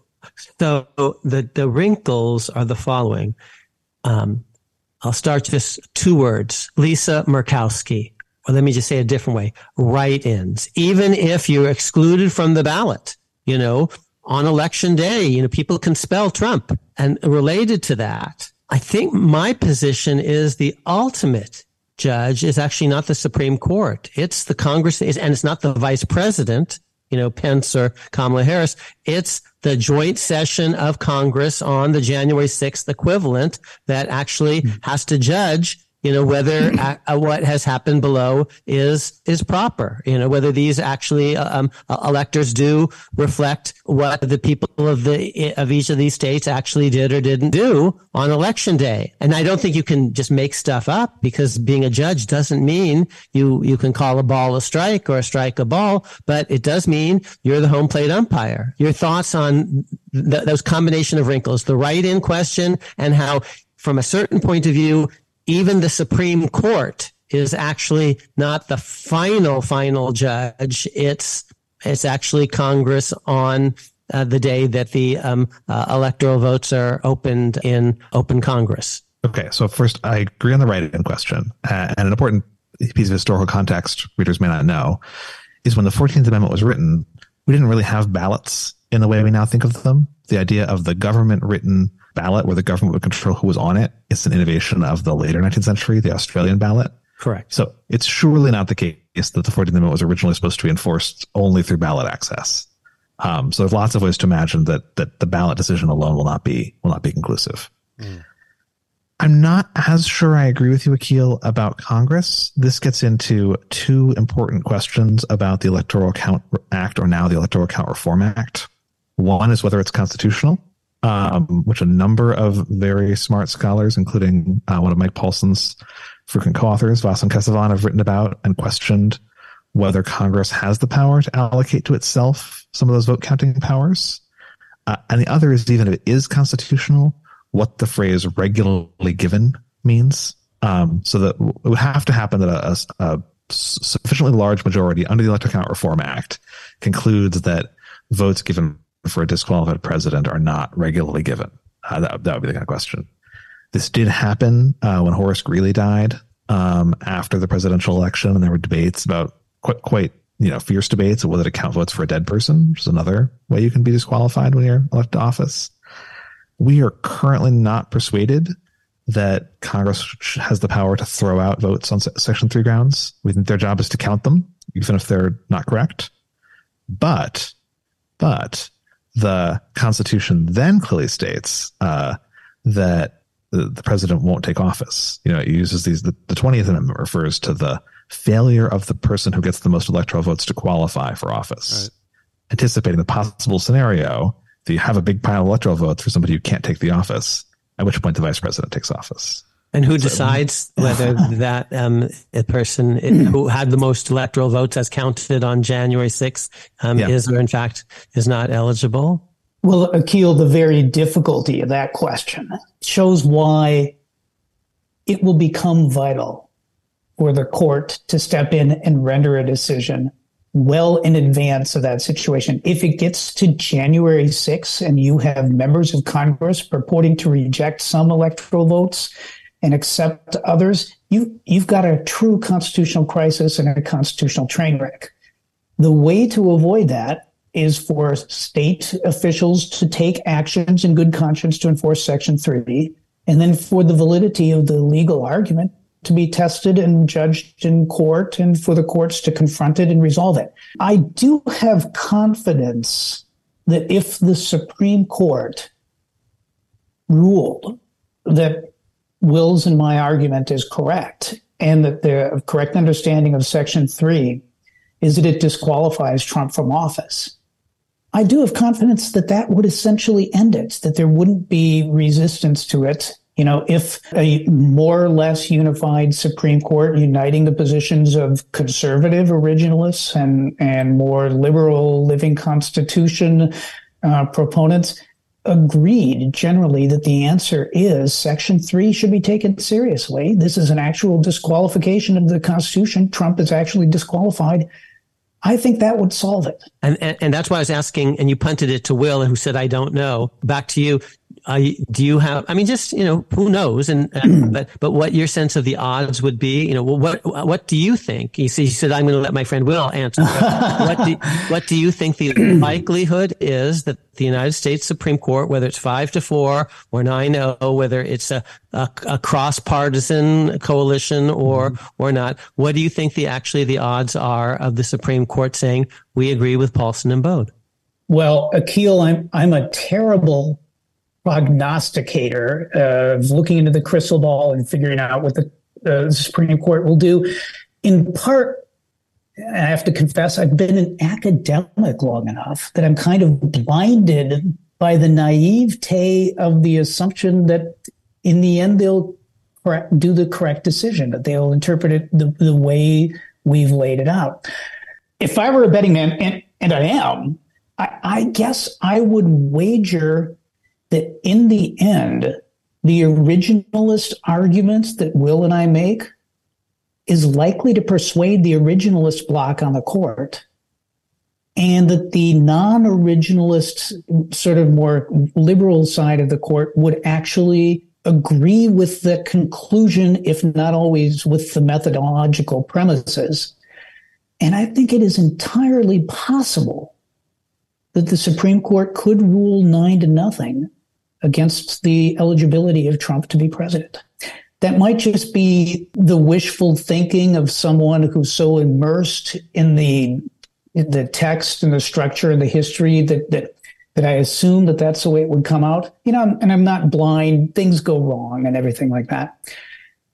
so the the wrinkles are the following. Um, I'll start just two words: Lisa Murkowski. Or let me just say a different way: write-ins. Even if you're excluded from the ballot, you know, on election day, you know, people can spell Trump. And related to that, I think my position is the ultimate judge is actually not the Supreme Court. It's the Congress, and it's not the vice president, you know, Pence or Kamala Harris. It's the joint session of Congress on the January 6th equivalent that actually mm-hmm. has to judge you know, whether uh, what has happened below is is proper. You know, whether these actually um, electors do reflect what the people of the of each of these states actually did or didn't do on election day. And I don't think you can just make stuff up because being a judge doesn't mean you you can call a ball a strike or a strike a ball, but it does mean you're the home plate umpire. Your thoughts on th- those combination of wrinkles, the write-in question, and how, from a certain point of view, even the Supreme Court is actually not the final final judge. It's it's actually Congress on uh, the day that the um, uh, electoral votes are opened in open Congress. Okay, so first, I agree on the write-in question, uh, and an important piece of historical context readers may not know is when the Fourteenth Amendment was written, we didn't really have ballots in the way we now think of them. The idea of the government written ballot where the government would control who was on it. it is an innovation of the later 19th century, the Australian ballot. Correct. So it's surely not the case that the 14th Amendment was originally supposed to be enforced only through ballot access. Um, so there's lots of ways to imagine that that the ballot decision alone will not be will not be conclusive. Mm. I'm not as sure I agree with you, Akhil, about Congress. This gets into two important questions about the Electoral Count Act, or now the Electoral Count Reform Act. One is whether it's constitutional, um, which a number of very smart scholars, including uh, one of Mike Paulsen's frequent co-authors, Vasant Kesavan, have written about and questioned whether Congress has the power to allocate to itself some of those vote counting powers. Uh, and the other is even if it is constitutional, what the phrase regularly given means. Um, so that it would have to happen that a, a, a sufficiently large majority under the Electoral Count Reform Act concludes that votes given for a disqualified president are not regularly given. Uh, that, that would be the kind of question. This did happen uh, when Horace Greeley died um, after the presidential election, and there were debates about quite, quite you know fierce debates of whether to count votes for a dead person, which is another way you can be disqualified when you're elected to office. We are currently not persuaded that Congress has the power to throw out votes on Section 3 grounds. We think their job is to count them, even if they're not correct. But, but the Constitution then clearly states uh, that the, the, president won't take office. You know, it uses these. The, the 20th Amendment refers to the failure of the person who gets the most electoral votes to qualify for office, right. anticipating the possible scenario that you have a big pile of electoral votes for somebody who can't take the office, at which point the vice president takes office. And who decides whether that um, a person who had the most electoral votes as counted on January 6th um, yeah. is or in fact is not eligible? Well, Akhil, the very difficulty of that question shows why it will become vital for the court to step in and render a decision well in advance of that situation. If it gets to January 6th and you have members of Congress purporting to reject some electoral votes and accept others, you, you've got a true constitutional crisis and a constitutional train wreck. The way to avoid that is for state officials to take actions in good conscience to enforce Section 3, and then for the validity of the legal argument to be tested and judged in court and for the courts to confront it and resolve it. I do have confidence that if the Supreme Court ruled that Will's and my argument is correct, and that the correct understanding of Section 3 is that it disqualifies Trump from office. I do have confidence that that would essentially end it, that there wouldn't be resistance to it. You know, if a more or less unified Supreme Court uniting the positions of conservative originalists and, and more liberal living constitution uh, proponents, agreed generally that the answer is Section 3 should be taken seriously. This is an actual disqualification of the Constitution. Trump is actually disqualified. I think that would solve it. And, and, and that's why I was asking, and you punted it to Will, who said, I don't know. Back to you uh, do you have? I mean, just you know, who knows? And uh, but but what your sense of the odds would be? You know, what what do you think? He, he said, "I'm going to let my friend Will answer." what do what do you think the likelihood is that the United States Supreme Court, whether it's five to four or nine zero, whether it's a a, a cross partisan coalition or mm-hmm. or not, what do you think the actually the odds are of the Supreme Court saying we agree with Paulsen and Baude? Well, Akhil, I'm I'm a terrible prognosticator of looking into the crystal ball and figuring out what the uh, the Supreme Court will do. In part, I have to confess, I've been an academic long enough that I'm kind of blinded by the naivete of the assumption that in the end they'll do the correct decision, that they'll interpret it the, the way we've laid it out. If I were a betting man, and, and I am, I, I guess I would wager that in the end, the originalist arguments that Will and I make is likely to persuade the originalist bloc on the court and that the non-originalist sort of more liberal side of the court would actually agree with the conclusion if not always with the methodological premises. And i think it is entirely possible that the supreme court could rule 9 to nothing against the eligibility of Trump to be president. That might just be the wishful thinking of someone who's so immersed in the in the text and the structure and the history that that that I assume that that's the way it would come out. You know, and I'm not blind; things go wrong and everything like that.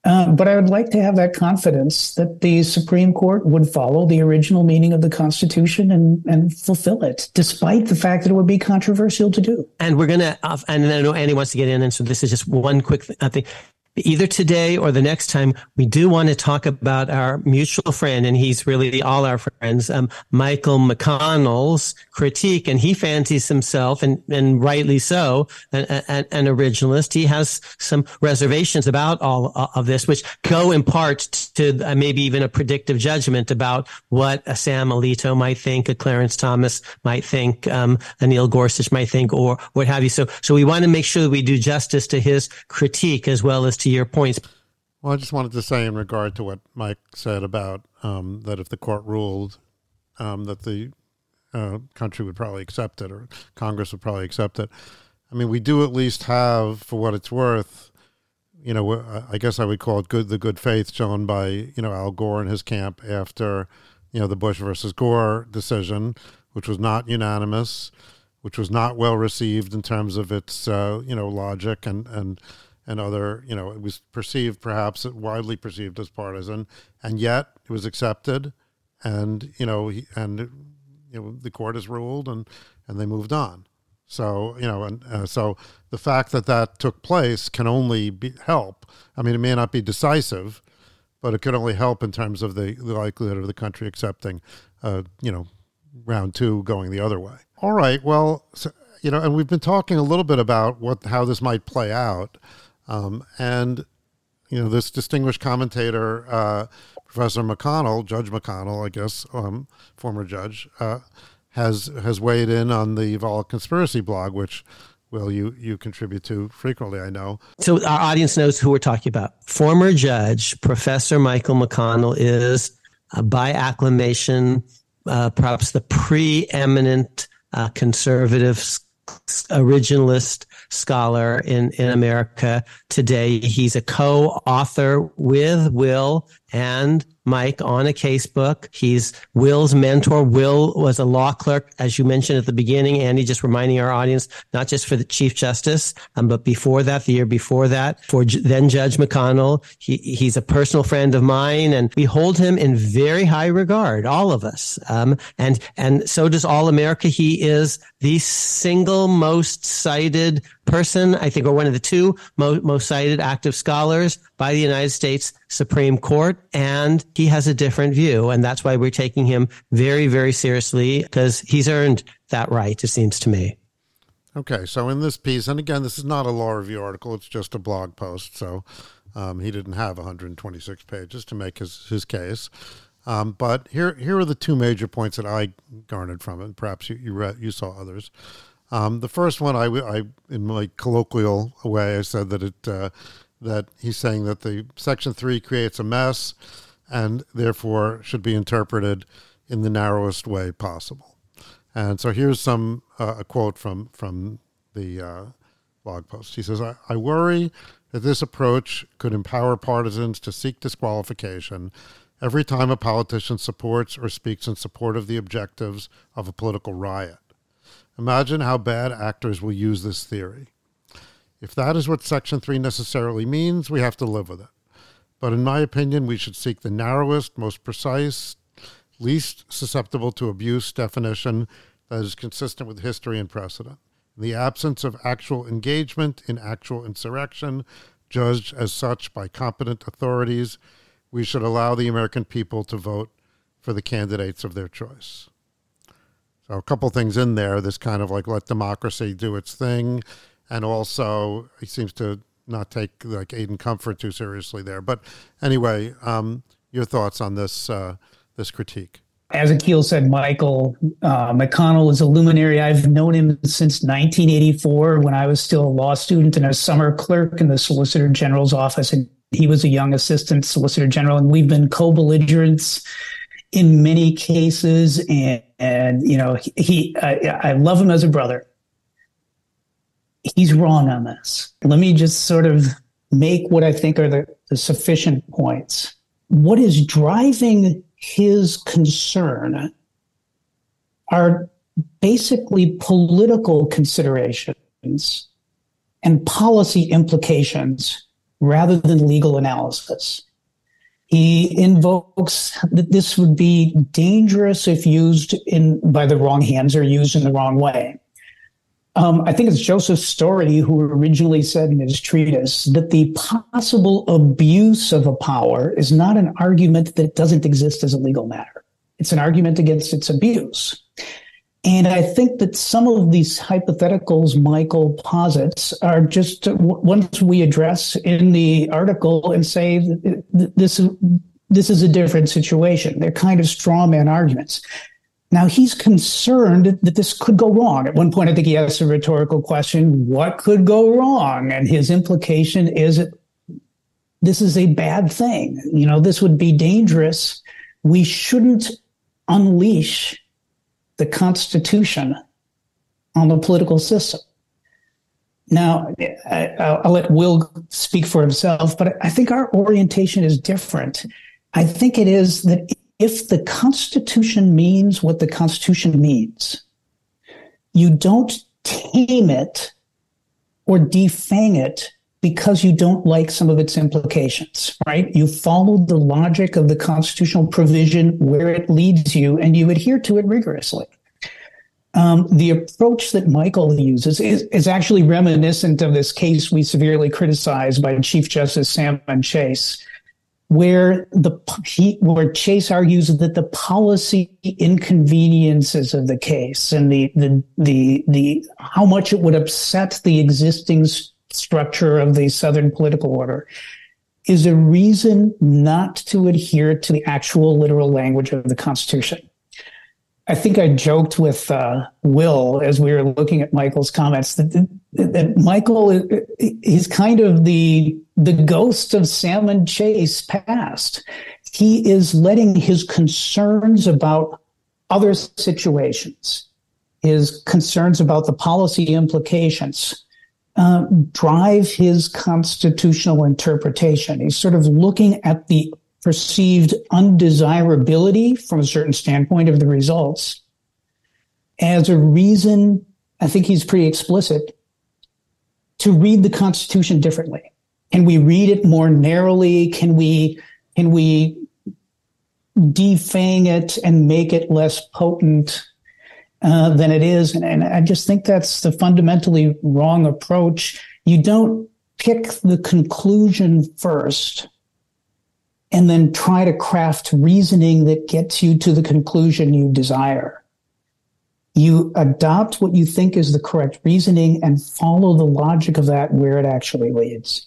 Um, but I would like to have that confidence that the Supreme Court would follow the original meaning of the Constitution and, and fulfill it, despite the fact that it would be controversial to do. And we're going to, uh, and I know Andy wants to get in, and so this is just one quick thing either today or the next time, we do want to talk about our mutual friend, and he's really all our friends, um, Michael McConnell's critique, and he fancies himself, and, and rightly so, an, an, an originalist. He has some reservations about all of this, which go in part to uh, maybe even a predictive judgment about what a Sam Alito might think, a Clarence Thomas might think, um, a Neil Gorsuch might think, or what have you. So, so we want to make sure that we do justice to his critique as well as to your points. Well, I just wanted to say in regard to what Mike said about um, that if the court ruled um, that the uh, country would probably accept it or Congress would probably accept it. I mean, we do at least have, for what it's worth, you know, I guess I would call it good the good faith shown by you know Al Gore and his camp after you know the Bush versus Gore decision, which was not unanimous, which was not well received in terms of its uh, you know logic and and and other, you know, it was perceived perhaps widely perceived as partisan, and yet it was accepted, and you know, he, and you know, the court has ruled, and and they moved on. So you know, and uh, so the fact that that took place can only be, help. I mean, it may not be decisive, but it could only help in terms of the, the likelihood of the country accepting, uh, you know, round two going the other way. All right. Well, so, you know, and we've been talking a little bit about what how this might play out. Um, and, you know, this distinguished commentator, uh, Professor McConnell, Judge McConnell, I guess, um, former judge, uh, has has weighed in on the Volokh Conspiracy blog, which Will you you contribute to frequently, I know. So our audience knows who we're talking about. Former judge Professor Michael McConnell is uh, by acclamation, uh, perhaps the preeminent uh, conservative originalist scholar in, in America today. He's a co-author with Will and Mike on a casebook. He's Will's mentor. Will was a law clerk, as you mentioned at the beginning. Andy, just reminding our audience, not just for the Chief Justice, um, but before that, the year before that, for then Judge McConnell. He, he's a personal friend of mine, and we hold him in very high regard, all of us. Um, and and so does all America. He is the single most cited person, I think, or one of the two most, most cited active scholars by the United States Supreme Court. And he has a different view. And that's why we're taking him very, very seriously because he's earned that right, it seems to me. Okay. So in this piece, and again, this is not a law review article, it's just a blog post. So um, he didn't have 126 pages to make his, his case. Um, but here, here are the two major points that I garnered from it. Perhaps you you, read, you saw others. Um, the first one, I, I, in my colloquial way, I said that it uh, that he's saying that the Section Three creates a mess, and therefore should be interpreted in the narrowest way possible. And so here's some uh, a quote from from the uh, blog post. He says, I, "I worry that this approach could empower partisans to seek disqualification." Every time a politician supports or speaks in support of the objectives of a political riot. Imagine how bad actors will use this theory. If that is what Section 3 necessarily means, we have to live with it. but in my opinion, we should seek the narrowest, most precise, least susceptible to abuse definition that is consistent with history and precedent. In the absence of actual engagement in actual insurrection, judged as such by competent authorities, we should allow the American people to vote for the candidates of their choice. So, a couple things in there. This kind of like let democracy do its thing. And also, he seems to not take like aid and comfort too seriously there. But anyway, um, your thoughts on this uh, this critique? As Akhil said, Michael uh, McConnell is a luminary. I've known him since 1984 when I was still a law student and a summer clerk in the Solicitor General's office. And he was a young assistant Solicitor General, and we've been co belligerents in many cases. And, and you know, he, he I, I love him as a brother he's wrong on this. Let me just sort of make what I think are the, the sufficient points. What is driving his concern are basically political considerations and policy implications rather than legal analysis. He invokes that this would be dangerous if used in by the wrong hands or used in the wrong way. Um, I think it's Joseph Story who originally said in his treatise that the possible abuse of a power is not an argument that doesn't exist as a legal matter. It's an argument against its abuse. And I think that some of these hypotheticals Michael posits are just ones we address in the article and say this is this is a different situation. They're kind of straw man arguments. Now he's concerned that this could go wrong. At one point, I think he asked a rhetorical question, what could go wrong? And his implication is this is a bad thing. You know, this would be dangerous. We shouldn't unleash the Constitution on the political system. Now, I, will let Will speak for himself, but I think our orientation is different. I think it is that if the Constitution means what the Constitution means, you don't tame it or defang it because you don't like some of its implications, right? You follow the logic of the constitutional provision where it leads you and you adhere to it rigorously. Um, the approach that Michael uses is, is, actually reminiscent of this case we severely criticized by Chief Justice Salmon Chase, where the he, where Chase argues that the policy inconveniences of the case and the the the the how much it would upset the existing structure of the Southern political order is a reason not to adhere to the actual literal language of the Constitution. I think I joked with uh, Will as we were looking at Michael's comments that, that, that Michael is kind of the the ghost of Salmon Chase past. He is letting his concerns about other situations, his concerns about the policy implications, uh, drive his constitutional interpretation. He's sort of looking at the perceived undesirability from a certain standpoint of the results as a reason, I think he's pretty explicit, to read the Constitution differently. Can we read it more narrowly? Can we, can we defang it and make it less potent uh, than it is? And, and I just think that's the fundamentally wrong approach. You don't pick the conclusion first and then try to craft reasoning that gets you to the conclusion you desire. You adopt what you think is the correct reasoning and follow the logic of that where it actually leads.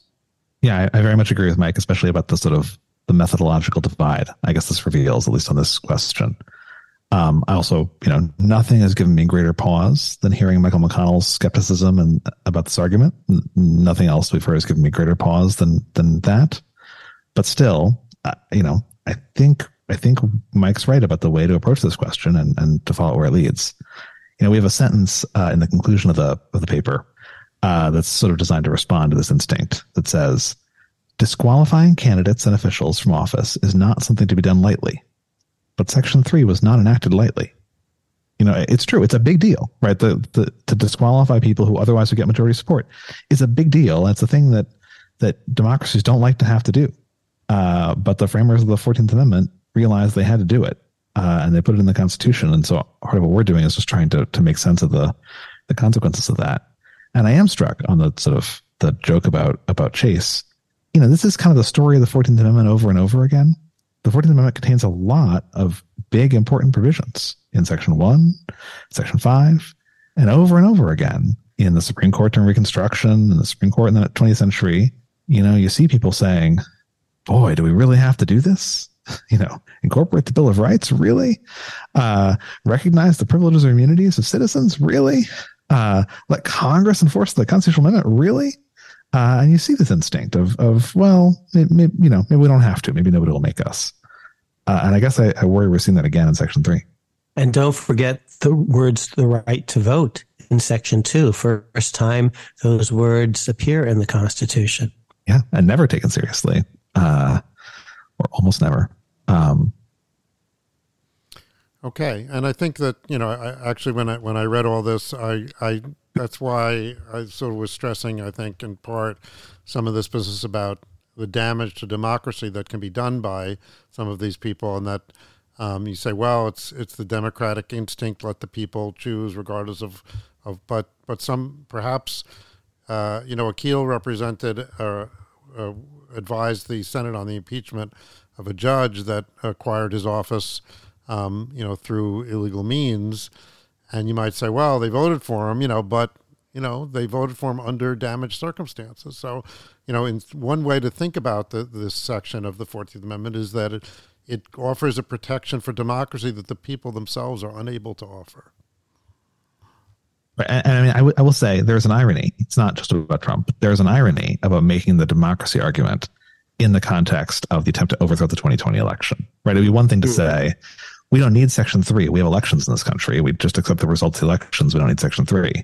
Yeah, I, I very much agree with Mike, especially about the sort of the methodological divide. I guess this reveals, at least on this question. Um, I also, you know, nothing has given me greater pause than hearing Michael McConnell's skepticism and about this argument. nothing else we've heard has given me greater pause than than that. But still, uh, you know, I think I think Mike's right about the way to approach this question and and to follow where it leads. You know, we have a sentence uh, in the conclusion of the of the paper uh, that's sort of designed to respond to this instinct that says disqualifying candidates and officials from office is not something to be done lightly. But Section Three was not enacted lightly. You know, it's true. It's a big deal, right? The, the to disqualify people who otherwise would get majority support is a big deal. That's a thing that that democracies don't like to have to do. Uh, but the framers of the 14th Amendment realized they had to do it. Uh, and they put it in the Constitution. And so part of what we're doing is just trying to, to make sense of the, the consequences of that. And I am struck on the sort of the joke about, about Chase. You know, this is kind of the story of the 14th Amendment over and over again. The 14th Amendment contains a lot of big, important provisions in Section 1, Section 5, and over and over again in the Supreme Court during Reconstruction and the Supreme Court in the 20th century. You know, you see people saying, boy, do we really have to do this? You know, incorporate the Bill of Rights? Really? Uh, recognize the privileges or immunities of citizens? Really? Uh, let Congress enforce the constitutional amendment? Really? Uh, and you see this instinct of, of well, maybe, you know, maybe we don't have to. Maybe nobody will make us. Uh, and I guess I, I worry we're seeing that again in Section 3. And don't forget the words "the right to vote" in Section Two. First time those words appear in the Constitution. Yeah, and never taken seriously. Uh, or almost never. Um, okay, and I think that you know, I, actually, when I when I read all this, I I that's why I sort of was stressing. I think in part some of this business about the damage to democracy that can be done by some of these people, and that um, you say, well, it's it's the democratic instinct, let the people choose, regardless of of. But but some perhaps, uh, you know, Akhil represented. Uh, uh, advised the Senate on the impeachment of a judge that acquired his office, um, you know, through illegal means. And you might say, well, they voted for him, you know, but you know they voted for him under damaged circumstances. So, you know, in one way to think about the, this section of the Fourteenth Amendment is that it it offers a protection for democracy that the people themselves are unable to offer. And, and I mean, I, w- I will say there's an irony. It's not just about Trump. There's an irony about making the democracy argument in the context of the attempt to overthrow the 2020 election. Right? It'd be one thing to say, we don't need Section Three. We have elections in this country. We just accept the results of the elections. We don't need Section Three.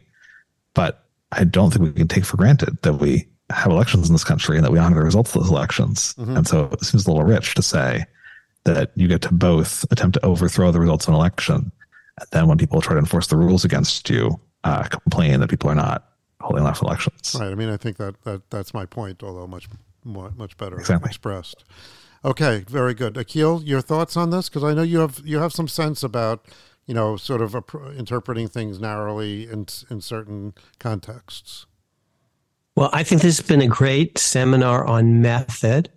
But I don't think we can take for granted that we have elections in this country and that we honor the results of those elections. Mm-hmm. And so it seems a little rich to say that you get to both attempt to overthrow the results of an election, and then when people try to enforce the rules against you, uh, complain that people are not holding off elections. Right. I mean, I think that, that that's my point, although much more, much better exactly. expressed. Okay, very good. Akhil, your thoughts on this? Because I know you have you have some sense about you know sort of interpreting things narrowly in in certain contexts. Well, I think this has been a great seminar on method,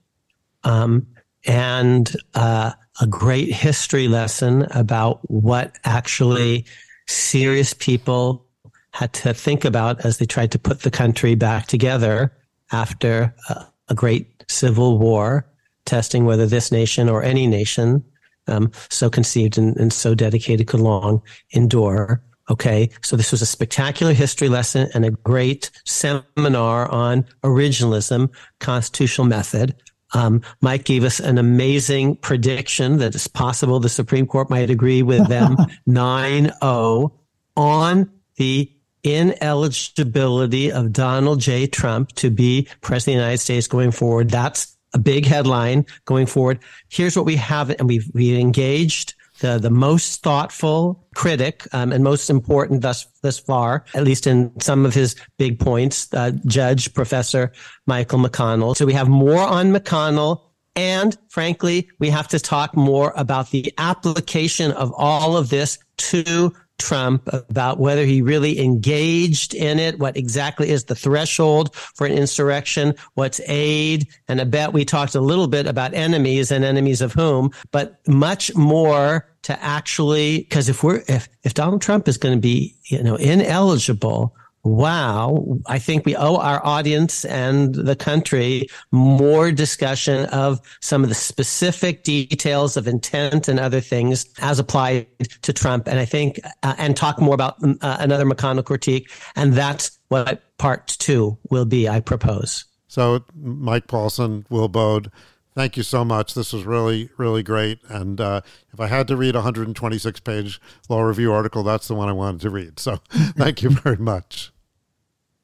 um, and uh, a great history lesson about what actually serious people had to think about as they tried to put the country back together after a, a great civil war, testing whether this nation or any nation um, so conceived and, and so dedicated could long endure. Okay, so this was a spectacular history lesson and a great seminar on originalism, constitutional method. Um, Mike gave us an amazing prediction that it's possible the Supreme Court might agree with them 9 0 on the ineligibility of Donald J. Trump to be president of the United States going forward. That's a big headline going forward. Here's what we have, and we've, we've engaged the, the most thoughtful critic um, and most important thus thus far, at least in some of his big points, uh, Judge Professor Michael McConnell. So we have more on McConnell. And frankly, we have to talk more about the application of all of this to Trump about whether he really engaged in it, what exactly is the threshold for an insurrection, what's aid, and I bet we talked a little bit about enemies and enemies of whom, but much more to actually because if we're if if Donald Trump is going to be you know ineligible wow, I think we owe our audience and the country more discussion of some of the specific details of intent and other things as applied to Trump. And I think, uh, and talk more about uh, another McConnell critique. And that's what part two will be, I propose. So, Mike Paulsen, Will Baude, thank you so much. This was really, really great. And uh, if I had to read a 126 page law review article, that's the one I wanted to read. So, thank you very much.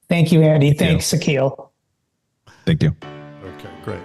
Thank you, Andy. Thanks, Akhil. Thank you. Okay, great.